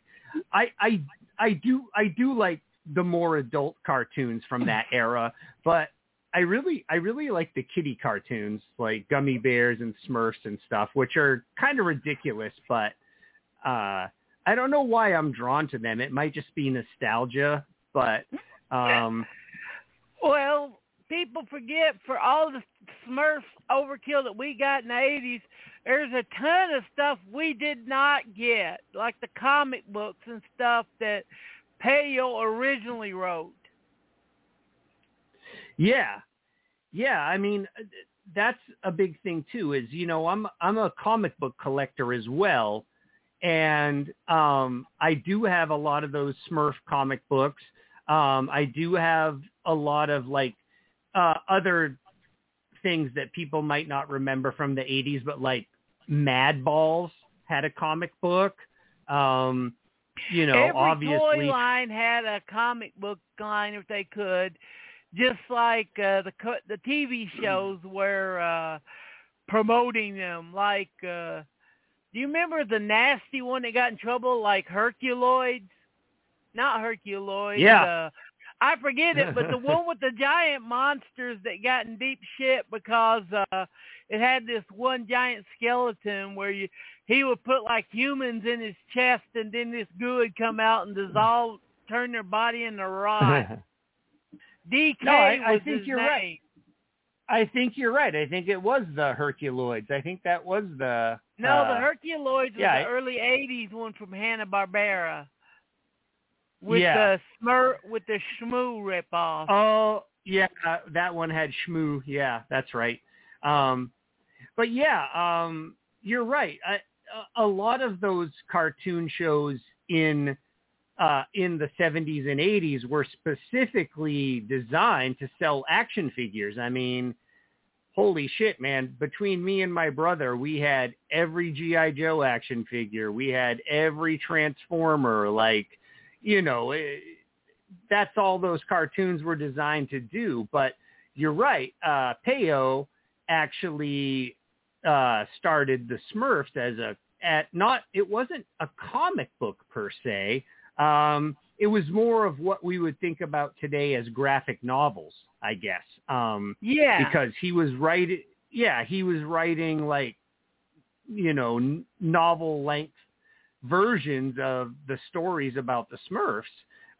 I, I, I do, I do like the more adult cartoons from that era, but I really, I really like the kitty cartoons like Gummy Bears and Smurfs and stuff, which are kind of ridiculous, but uh, I don't know why I'm drawn to them. It might just be nostalgia, but um, Well, people forget for all the Smurfs overkill that we got in the eighties, there's a ton of stuff we did not get, like the comic books and stuff that Peyo originally wrote. Yeah. Yeah, I mean that's a big thing too is you know I'm I'm a comic book collector as well and um I do have a lot of those Smurf comic books. Um I do have a lot of like uh other things that people might not remember from the 80s but like Mad Balls had a comic book. Um you know, Every obviously toy line had a comic book line if they could, just like uh, the co- the TV shows were uh, promoting them. Like, uh, do you remember the nasty one that got in trouble, like Herculoids? Not Herculoids. Yeah. Uh, I forget it, but the one with the giant monsters that got in deep shit because uh it had this one giant skeleton where you he would put like humans in his chest and then this goo would come out and dissolve turn their body into rot. DK No, I- I think you're name. right. I think you're right. I think it was the Herculoids. I think that was the No, uh, the Herculoids was yeah, the early '80s one from Hanna Barbera with Yeah. the Smur with the Shmoo ripoff. Oh, yeah, uh, that one had Shmoo. Yeah, that's right. Um, but yeah, um, you're right. I, a, a lot of those cartoon shows in uh, in the 70s and 80s were specifically designed to sell action figures. I mean, holy shit, man! Between me and my brother, we had every GI Joe action figure. We had every Transformer. Like, you know, it, that's all those cartoons were designed to do. But you're right. Uh, Peyo actually uh, started the Smurfs as a at not it wasn't a comic book per se. Um, it was more of what we would think about today as graphic novels, I guess. Um, yeah, because he was writing yeah he was writing like you know, n- novel length versions of the stories about the Smurfs.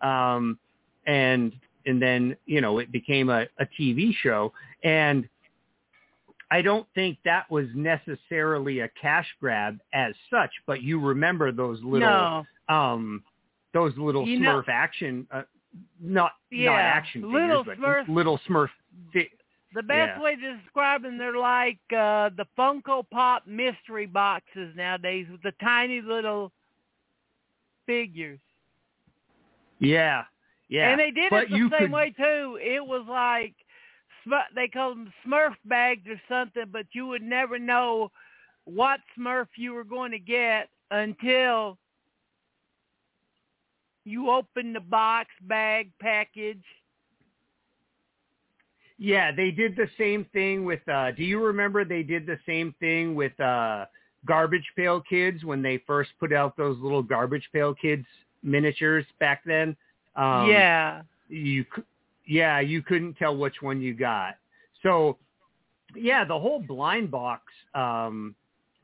Um, and, and then, you know, it became a, a TV show. And I don't think that was necessarily a cash grab as such, but you remember those little, no. um, those little You Smurf know- action, uh, not Yeah, not action figures, little but little Smurf. Fi- The best Yeah. way to describe them, they're like uh, the Funko Pop mystery boxes nowadays with the tiny little figures. yeah, yeah. And they did but it the you same could, way too. It was like they called them Smurf bags or something, but you would never know what Smurf you were going to get until you open the box, bag, package. Yeah, they did the same thing with. uh Do you remember they did the same thing with uh Garbage Pail Kids when they first put out those little Garbage Pail Kids miniatures back then? Um, yeah. you yeah you couldn't tell which one you got so yeah the whole blind box um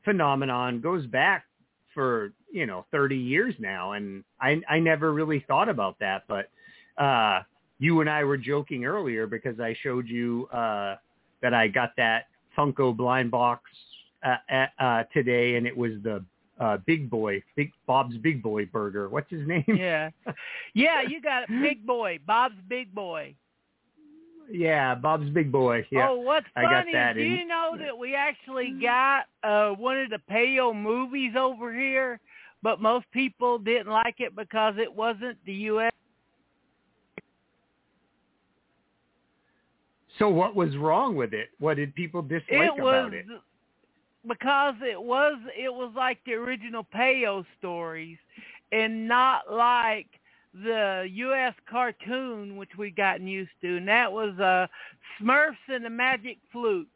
phenomenon goes back for you know 30 years now and i i never really thought about that but uh you and i were joking earlier because i showed you uh that i got that funko blind box uh, uh, uh today and it was the uh big boy big bob's big boy burger what's his name Yeah. Yeah, you got it. Big boy. Bob's big boy. Yeah, Bob's Big Boy. Yeah. Oh, what's I got funny is, do in- you know that we actually got uh one of the Peyo movies over here, but most people didn't like it because it wasn't the U.S. So what was wrong with it? What did people dislike It was about it? because it was it was like the original Peyo stories, and not like the U.S. cartoon which we gotten used to, and that was uh Smurfs and the Magic Flute.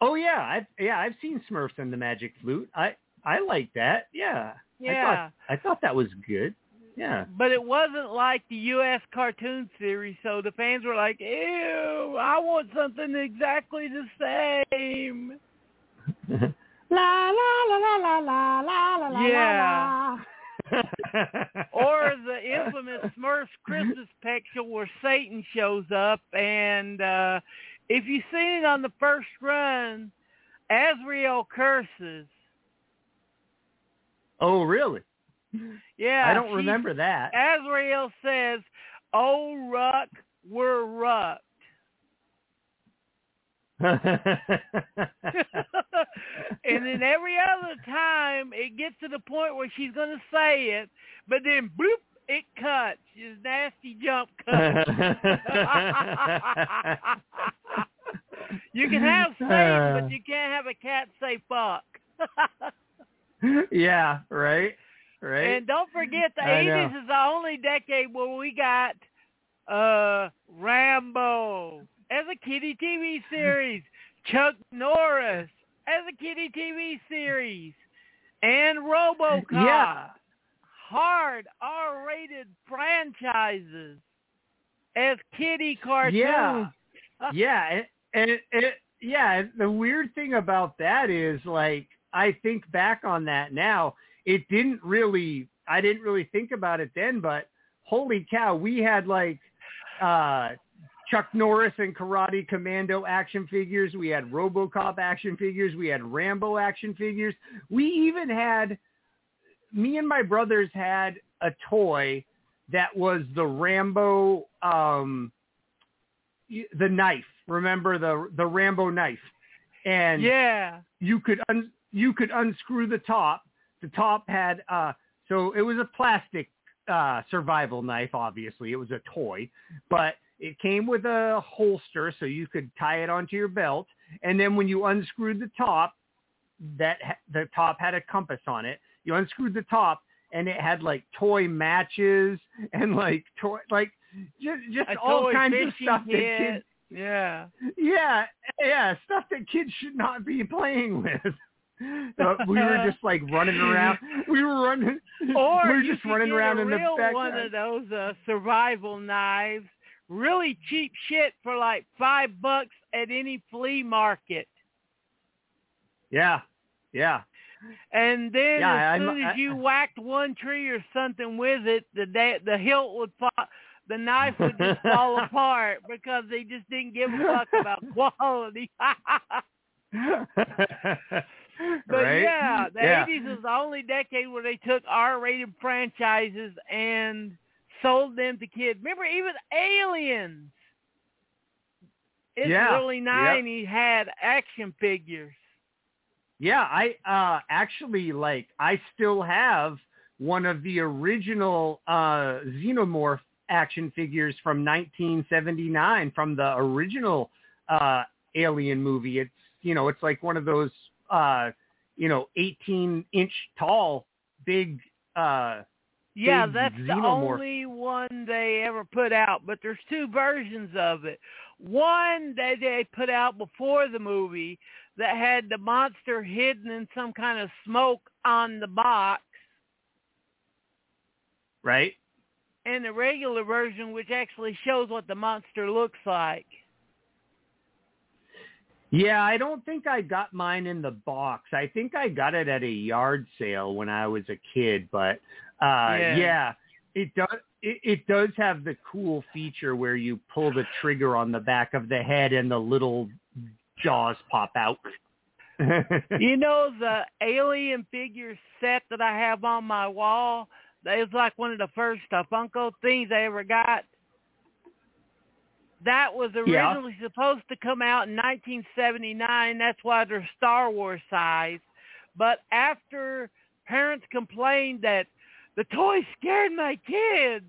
Oh yeah, I've yeah I've seen Smurfs and the Magic Flute. I I like that. Yeah. Yeah. I thought I thought that was good. Yeah. But it wasn't like the U.S. cartoon series, so the fans were like, "Ew, I want something exactly the same." la la la la la la la la la. Yeah. Or the infamous Smurfs Christmas picture where Satan shows up, and uh if you've seen it on the first run, Azrael curses. oh really? Yeah, I don't she- remember that. Azrael says, "Oh, Ruck, we're rucked." And then every other time it gets to the point where she's going to say it, but then bloop, it cuts. His nasty jump cut. you can have Satan, but you can't have a cat say fuck. yeah, right, right. And don't forget the 80s is the only decade where we got uh Rambo as a kiddie TV series, Chuck Norris as a kiddie TV series, and RoboCop. Yeah. Hard R-rated franchises as kiddie cartoons. Yeah. yeah, and, and it, it, yeah, the weird thing about that is like I think back on that now, it didn't really I didn't really think about it then, but holy cow, we had like uh Chuck Norris and Karate Commando action figures, we had RoboCop action figures, we had Rambo action figures. We even had me and my brothers had a toy that was the Rambo um the knife. Remember the the Rambo knife? And Yeah. you could un, you could unscrew the top. The top had uh so it was a plastic uh survival knife obviously. It was a toy, but it came with a holster so you could tie it onto your belt and then when you unscrewed the top that the top had a compass on it. You unscrewed the top and it had like toy matches and like toy like just just all kinds of stuff that kids Yeah. yeah, yeah, stuff that kids should not be playing with. Uh, we were just like running around. We were running. Or we were just running around in the back. one of those uh, survival knives, really cheap shit for like five bucks at any flea market. Yeah. Yeah. And then Yeah, as soon as I- you whacked one tree or something with it, the the hilt would fall, the knife would just fall apart because they just didn't give a fuck about quality. But right? yeah, the yeah. 80s was the only decade where they took R-rated franchises and sold them to kids. Remember, even Aliens in Yeah, the early yep. 90s had action figures. Yeah, I uh actually like I still have one of the original uh Xenomorph action figures from 1979 from the original uh Alien movie. It's you know, it's like one of those uh you know, 18 inch tall big uh Yeah, that's the only one they ever put out, but there's two versions of it. One that they put out before the movie that had the monster hidden in some kind of smoke on the box, right? and the regular version which actually shows what the monster looks like. Yeah, I don't think I got mine in the box. I think I got it at a yard sale when I was a kid, but uh Yeah. yeah, it does it, it does have the cool feature where you pull the trigger on the back of the head and the little jaws pop out. You know the alien figure set that I have on my wall? That is like one of the first uh, Funko things I ever got. That was Yeah. originally supposed to come out in 1979. That's why they're Star Wars size. But after parents complained that the toy scared my kids,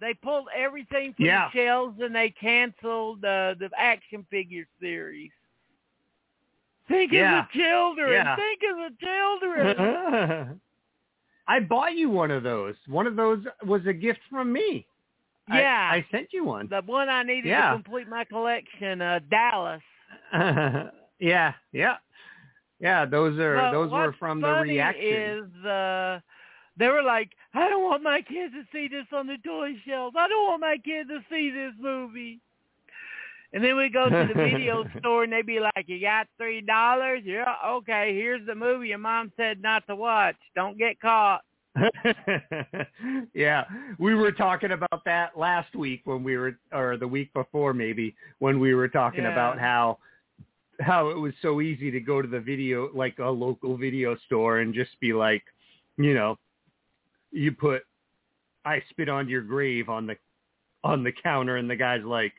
they pulled everything from Yeah. the shelves and they canceled uh, the action figure series. Think Yeah. of the children. Yeah. Think of the children. I bought you one of those. One of those was a gift from me. Yeah. I, sent you one. the one I needed Yeah. to complete my collection, uh, Dallas. yeah, yeah. Yeah, those are But those were from the funny reaction. Is uh, they were like, I don't want my kids to see this on the toy shelves. I don't want my kids to see this movie. And then we go to the video store and they'd be like, "You got three dollars? Yeah, okay. Here's the movie your mom said not to watch. Don't get caught." yeah, we were talking about that last week when we were, or the week before maybe, when we were talking Yeah. about how how it was so easy to go to the video, like a local video store, and just be like, you know, you put "I spit on your grave" on the on the counter, and the guy's like,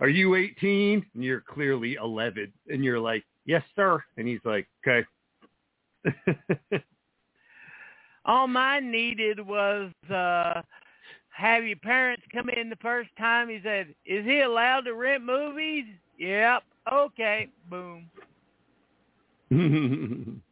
"Are you 18?" And you're clearly 11, and you're like, "Yes, sir," and he's like, "Okay." All mine needed was uh have your parents come in the first time. He said, "Is he allowed to rent movies?" Yep. Okay. Boom.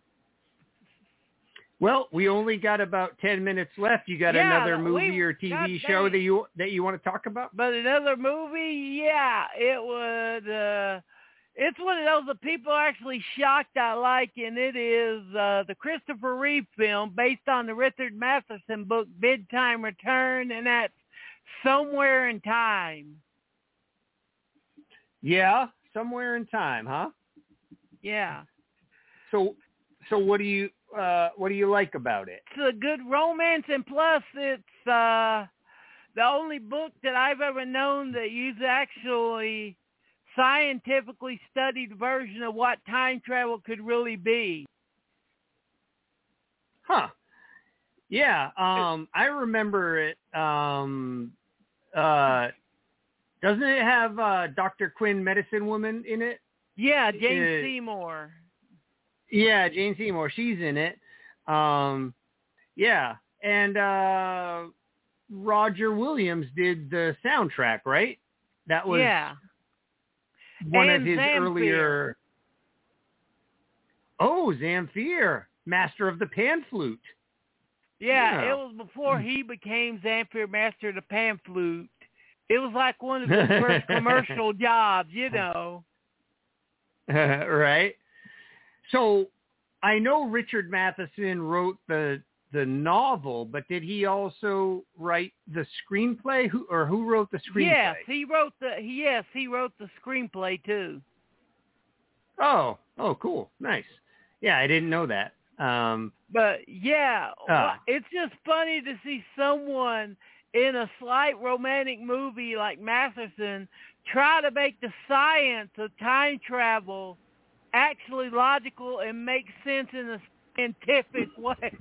well, we only got about ten minutes left. You got Yeah, another movie we- or TV show that you that you want to talk about? But another movie, yeah, it would. uh It's one of those that people are actually shocked I like, and it is uh the Christopher Reeve film based on the Richard Matheson book Bid Time Return, and that's Somewhere in Time. Yeah, somewhere in time, huh? Yeah. So, so what do you uh what do you like about it? it's a good romance and plus it's uh the only book that I've ever known that uses actually scientifically studied version of what time travel could really be. Huh. Yeah, um I remember it um uh doesn't it have uh Dr. Quinn Medicine Woman in it? Yeah, Jane Uh, Seymour. Yeah, Jane Seymour, she's in it. Um yeah, and uh Roger Williams did the soundtrack, right? That was yeah. one And of his Zamfir. earlier Oh, Zamfir, master of the pan flute. Yeah, Yeah. it was before he became Zamfir Master of the Pan Flute. It was like one of his first commercial jobs, you know. right? So I know Richard Matheson wrote the the novel, but did he also write the screenplay? Who or who wrote the screenplay? Yes, he wrote the yes, he wrote the screenplay too. Oh, Oh, cool. Nice. Yeah, I didn't know that. Um, but yeah, Ah. it's just funny to see someone in a slight romantic movie like Matheson try to make the science of time travel actually logical and makes sense in a scientific way.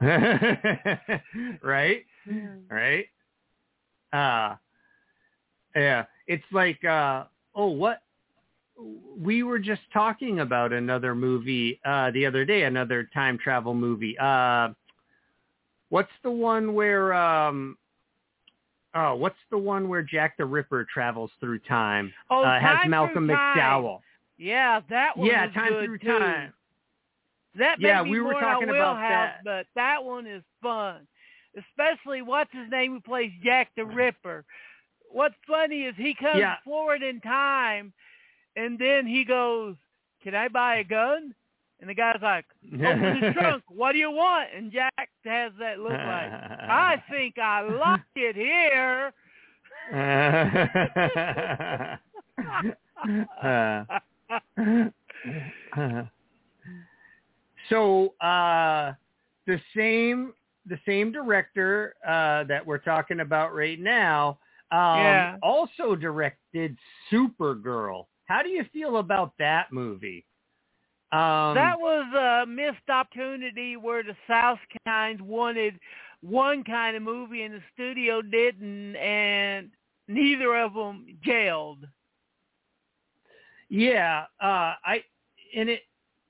right? Right? Uh yeah. It's like uh oh what we were just talking about another movie uh the other day, another time travel movie. Uh what's the one where um oh, what's the one where Jack the Ripper travels through time? Oh, uh, has Malcolm. McDowell. Yeah, that one Yeah, Time Through too. Time. That Yeah, we were talking about that. but that one is fun. Especially what's his name who plays Jack the Ripper. What's funny is he comes Yeah. forward in time, and then he goes, "Can I buy a gun?" And the guy's like, "Open the trunk. What do you want?" And Jack has that look like, "I think I locked it here." Uh, so uh, the same the same director uh, that we're talking about right now um, Yeah. also directed Supergirl. How do you feel about that movie? Um, that was a missed opportunity where the South kind wanted one kind of movie and the studio didn't, and neither of them jailed. Yeah, uh, I and it.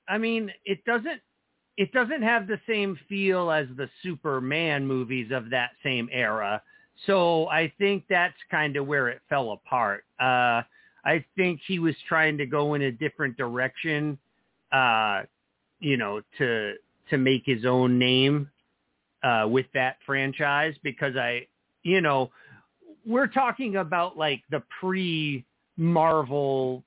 I mean, it doesn't. It doesn't have the same feel as the Superman movies of that same era. So I think that's kind of where it fell apart. Uh, I think he was trying to go in a different direction, uh, you know, to to make his own name uh, with that franchise because I, you know, we're talking about like the pre Marvel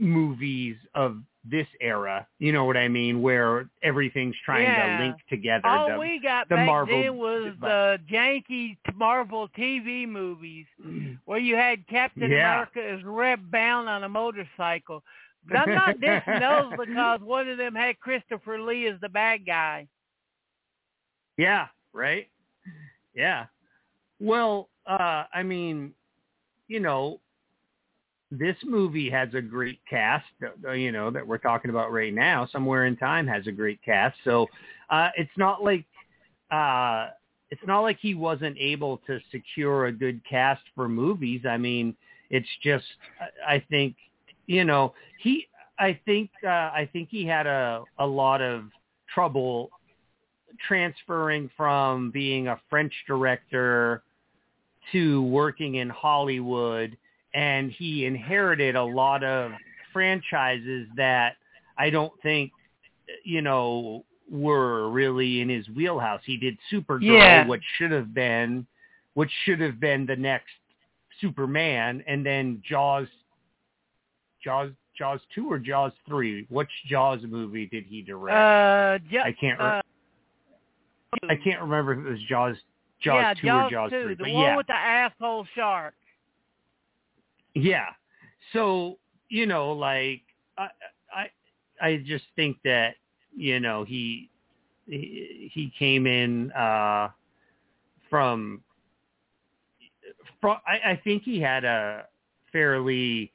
movies of this era. You know what I mean? Where everything's trying Yeah. to link together. All the- we got the back Marvel- then was but- the janky Marvel TV movies where you had Captain Yeah. America as Reb Brown on a motorcycle. But I'm not dissing those because one of them had Christopher Lee as the bad guy. Yeah, right? Yeah. Well, uh, I mean, you know, this movie has a great cast, uh, you know, that we're talking about right now. Somewhere in Time has a great cast. So uh, it's not like uh, it's not like he wasn't able to secure a good cast for movies. I mean, it's just I think you know he I think uh, I think he had a a lot of trouble transferring from being a French director to working in Hollywood and he inherited a lot of franchises that I don't think you know were really in his wheelhouse. He did Supergirl Yeah. which should have been which should have been the next Superman and then Jaws Jaws Jaws 2 or Jaws 3? Which Jaws movie did he direct? Uh, ju- I can't re- uh, I can't remember if it was Jaws Jaws yeah, 2 Jaws or Jaws 2, 3. the But one yeah. with the asshole shark. Yeah. So, you know, like I I I just think that, you know, he he, he came in uh from from I, I think he had a fairly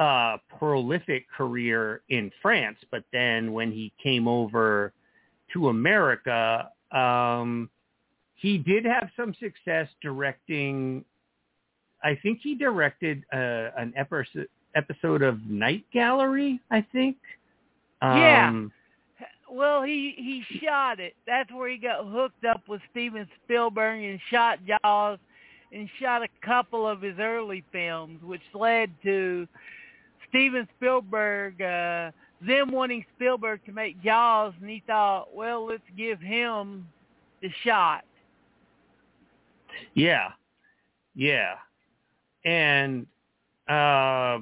uh prolific career in France, but then when he came over to America, um he did have some success directing I think he directed uh, an episode episode of Night Gallery. I think. Yeah. Um, Well, he he shot it. That's where he got hooked up with Steven Spielberg and shot Jaws, and shot a couple of his early films, which led to Steven Spielberg uh, them wanting Spielberg to make Jaws, and he thought, well, let's give him the shot. Yeah, yeah, and uh,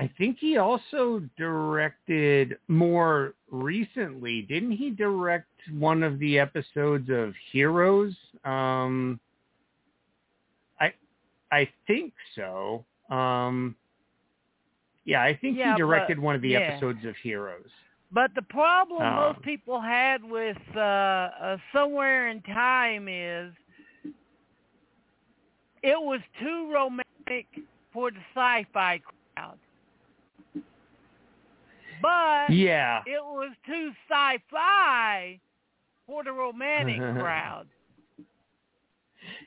I think he also directed more recently. Didn't he direct one of the episodes of Heroes? Um, I I think so. Um, Yeah, I think Yeah, he directed but- one of the yeah. episodes of Heroes. But the problem Um, most people had with uh, uh, Somewhere in Time is it was too romantic for the sci-fi crowd. But Yeah. it was too sci-fi for the romantic crowd.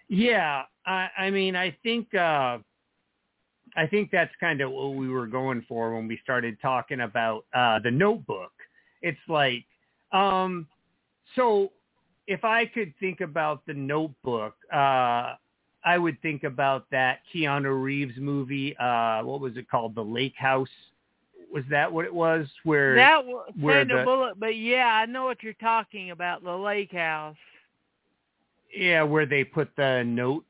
Yeah, I, I mean, I think uh, I think that's kind of what we were going for when we started talking about uh, the Notebook. It's like, um, so if I could think about the Notebook, uh, I would think about that Keanu Reeves movie. Uh, what was it called? The Lake House. Was that what it was? Where That was where the- Bullock, but yeah, I know what you're talking about, the lake house. yeah, where they put the notes,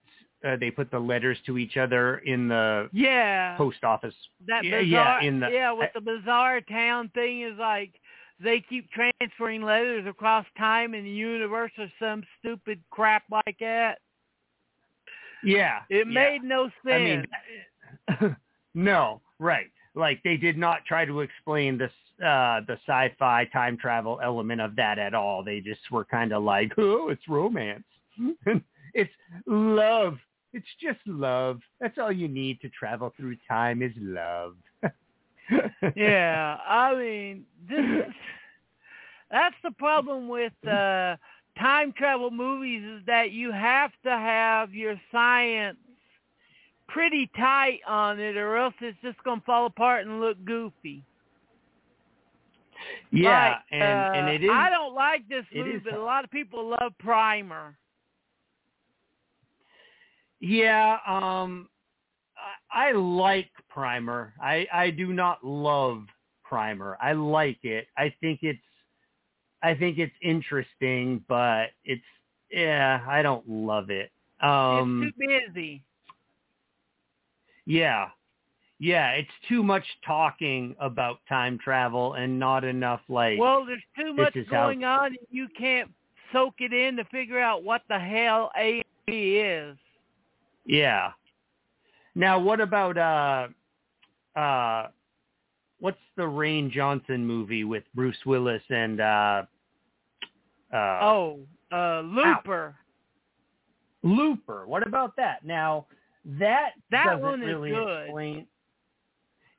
uh, they put the letters to each other in the Yeah. post office. that yeah, bizarre yeah, in the yeah with the bizarre town thing is like they keep transferring letters across time in the universe or some stupid crap like that. Yeah, It yeah. made no sense. I mean, no, right. Like they did not try to explain this uh the sci-fi time travel element of that at all. They just were kind of like, "Oh, it's romance. it's love. It's just love. That's all you need to travel through time is love." yeah, I mean, this is that's the problem with uh time travel movies is that you have to have your science pretty tight on it or else it's just going to fall apart and look goofy. Yeah, Like, and uh, and it is I don't like this movie, but a lot of people love Primer. Yeah, um I, I like Primer. I I do not love Primer. I like it. I think it's I think it's interesting, but it's yeah, I don't love it. Um it's too busy. yeah. Yeah, it's too much talking about time travel and not enough like Well, there's too much is how- going on, and you can't soak it in to figure out what the hell A and B is. Yeah. Now, what about uh, uh, what's the Rian Johnson movie with Bruce Willis and uh, uh, Oh, uh, Looper. Looper? What about that? Now, that That doesn't one is really good. explain.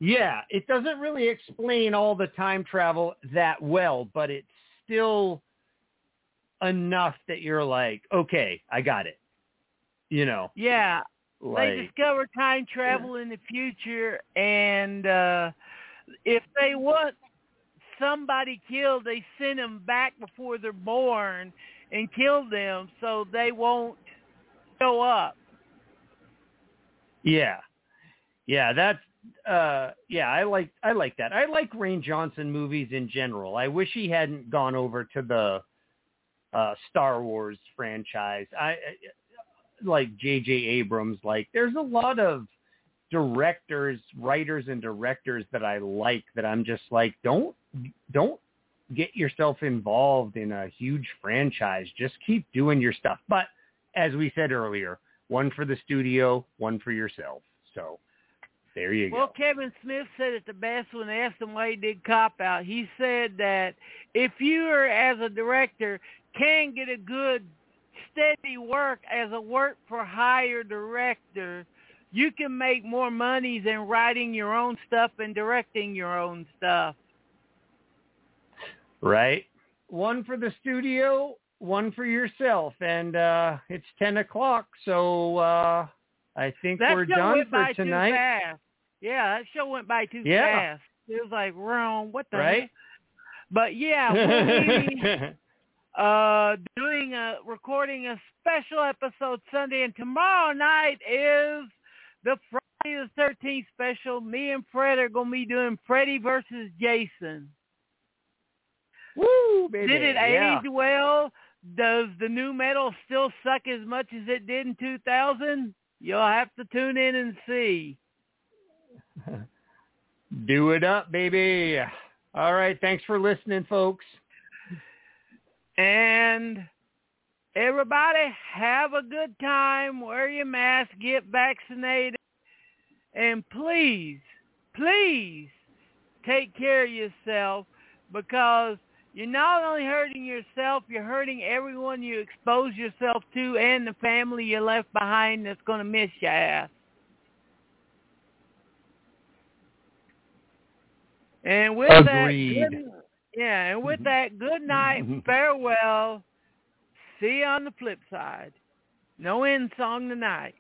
Yeah, it doesn't really explain all the time travel that well, but it's still enough that you're like, okay, I got it. You know, Yeah, like they discover time travel in the future, and uh if they want somebody killed, they send them back before they're born and kill them so they won't show up. Yeah. Yeah, that's uh yeah, I like I like that. I like Rian Johnson movies in general. I wish he hadn't gone over to the uh Star Wars franchise. I, I like JJ Abrams like there's a lot of directors, writers and directors that I like that I'm just like don't don't get yourself involved in a huge franchise. Just keep doing your stuff. But as we said earlier, one for the studio, one for yourself. So there you Well, go. Kevin Smith said it the best when asked him why he did Cop Out. He said that if you are, as a director, can get a good, steady work as a work for hire director, you can make more money than writing your own stuff and directing your own stuff. Right? One for the studio, one for yourself. And uh it's ten o'clock, so uh I think That we're show done went for by tonight. too fast. Yeah, that show went by too Yeah. fast. It was like, wrong, what the Right? heck? But yeah, we'll be uh doing a recording a special episode Sunday and tomorrow night is the Friday the thirteenth special. Me and Fred are gonna be doing Freddy versus Jason. Woo, baby. Did it yeah. age well? Does the nu metal still suck as much as it did in two thousand? You'll have to tune in and see. Do it up, baby. All right, thanks for listening, folks. And everybody have a good time. Wear your mask. Get vaccinated. And please please take care of yourself because you're not only hurting yourself, you're hurting everyone you expose yourself to and the family you left behind that's going to miss your ass. And with Agreed. that, good, yeah, and with mm-hmm. that, good night, mm-hmm. farewell. See you on the flip side. No end song tonight.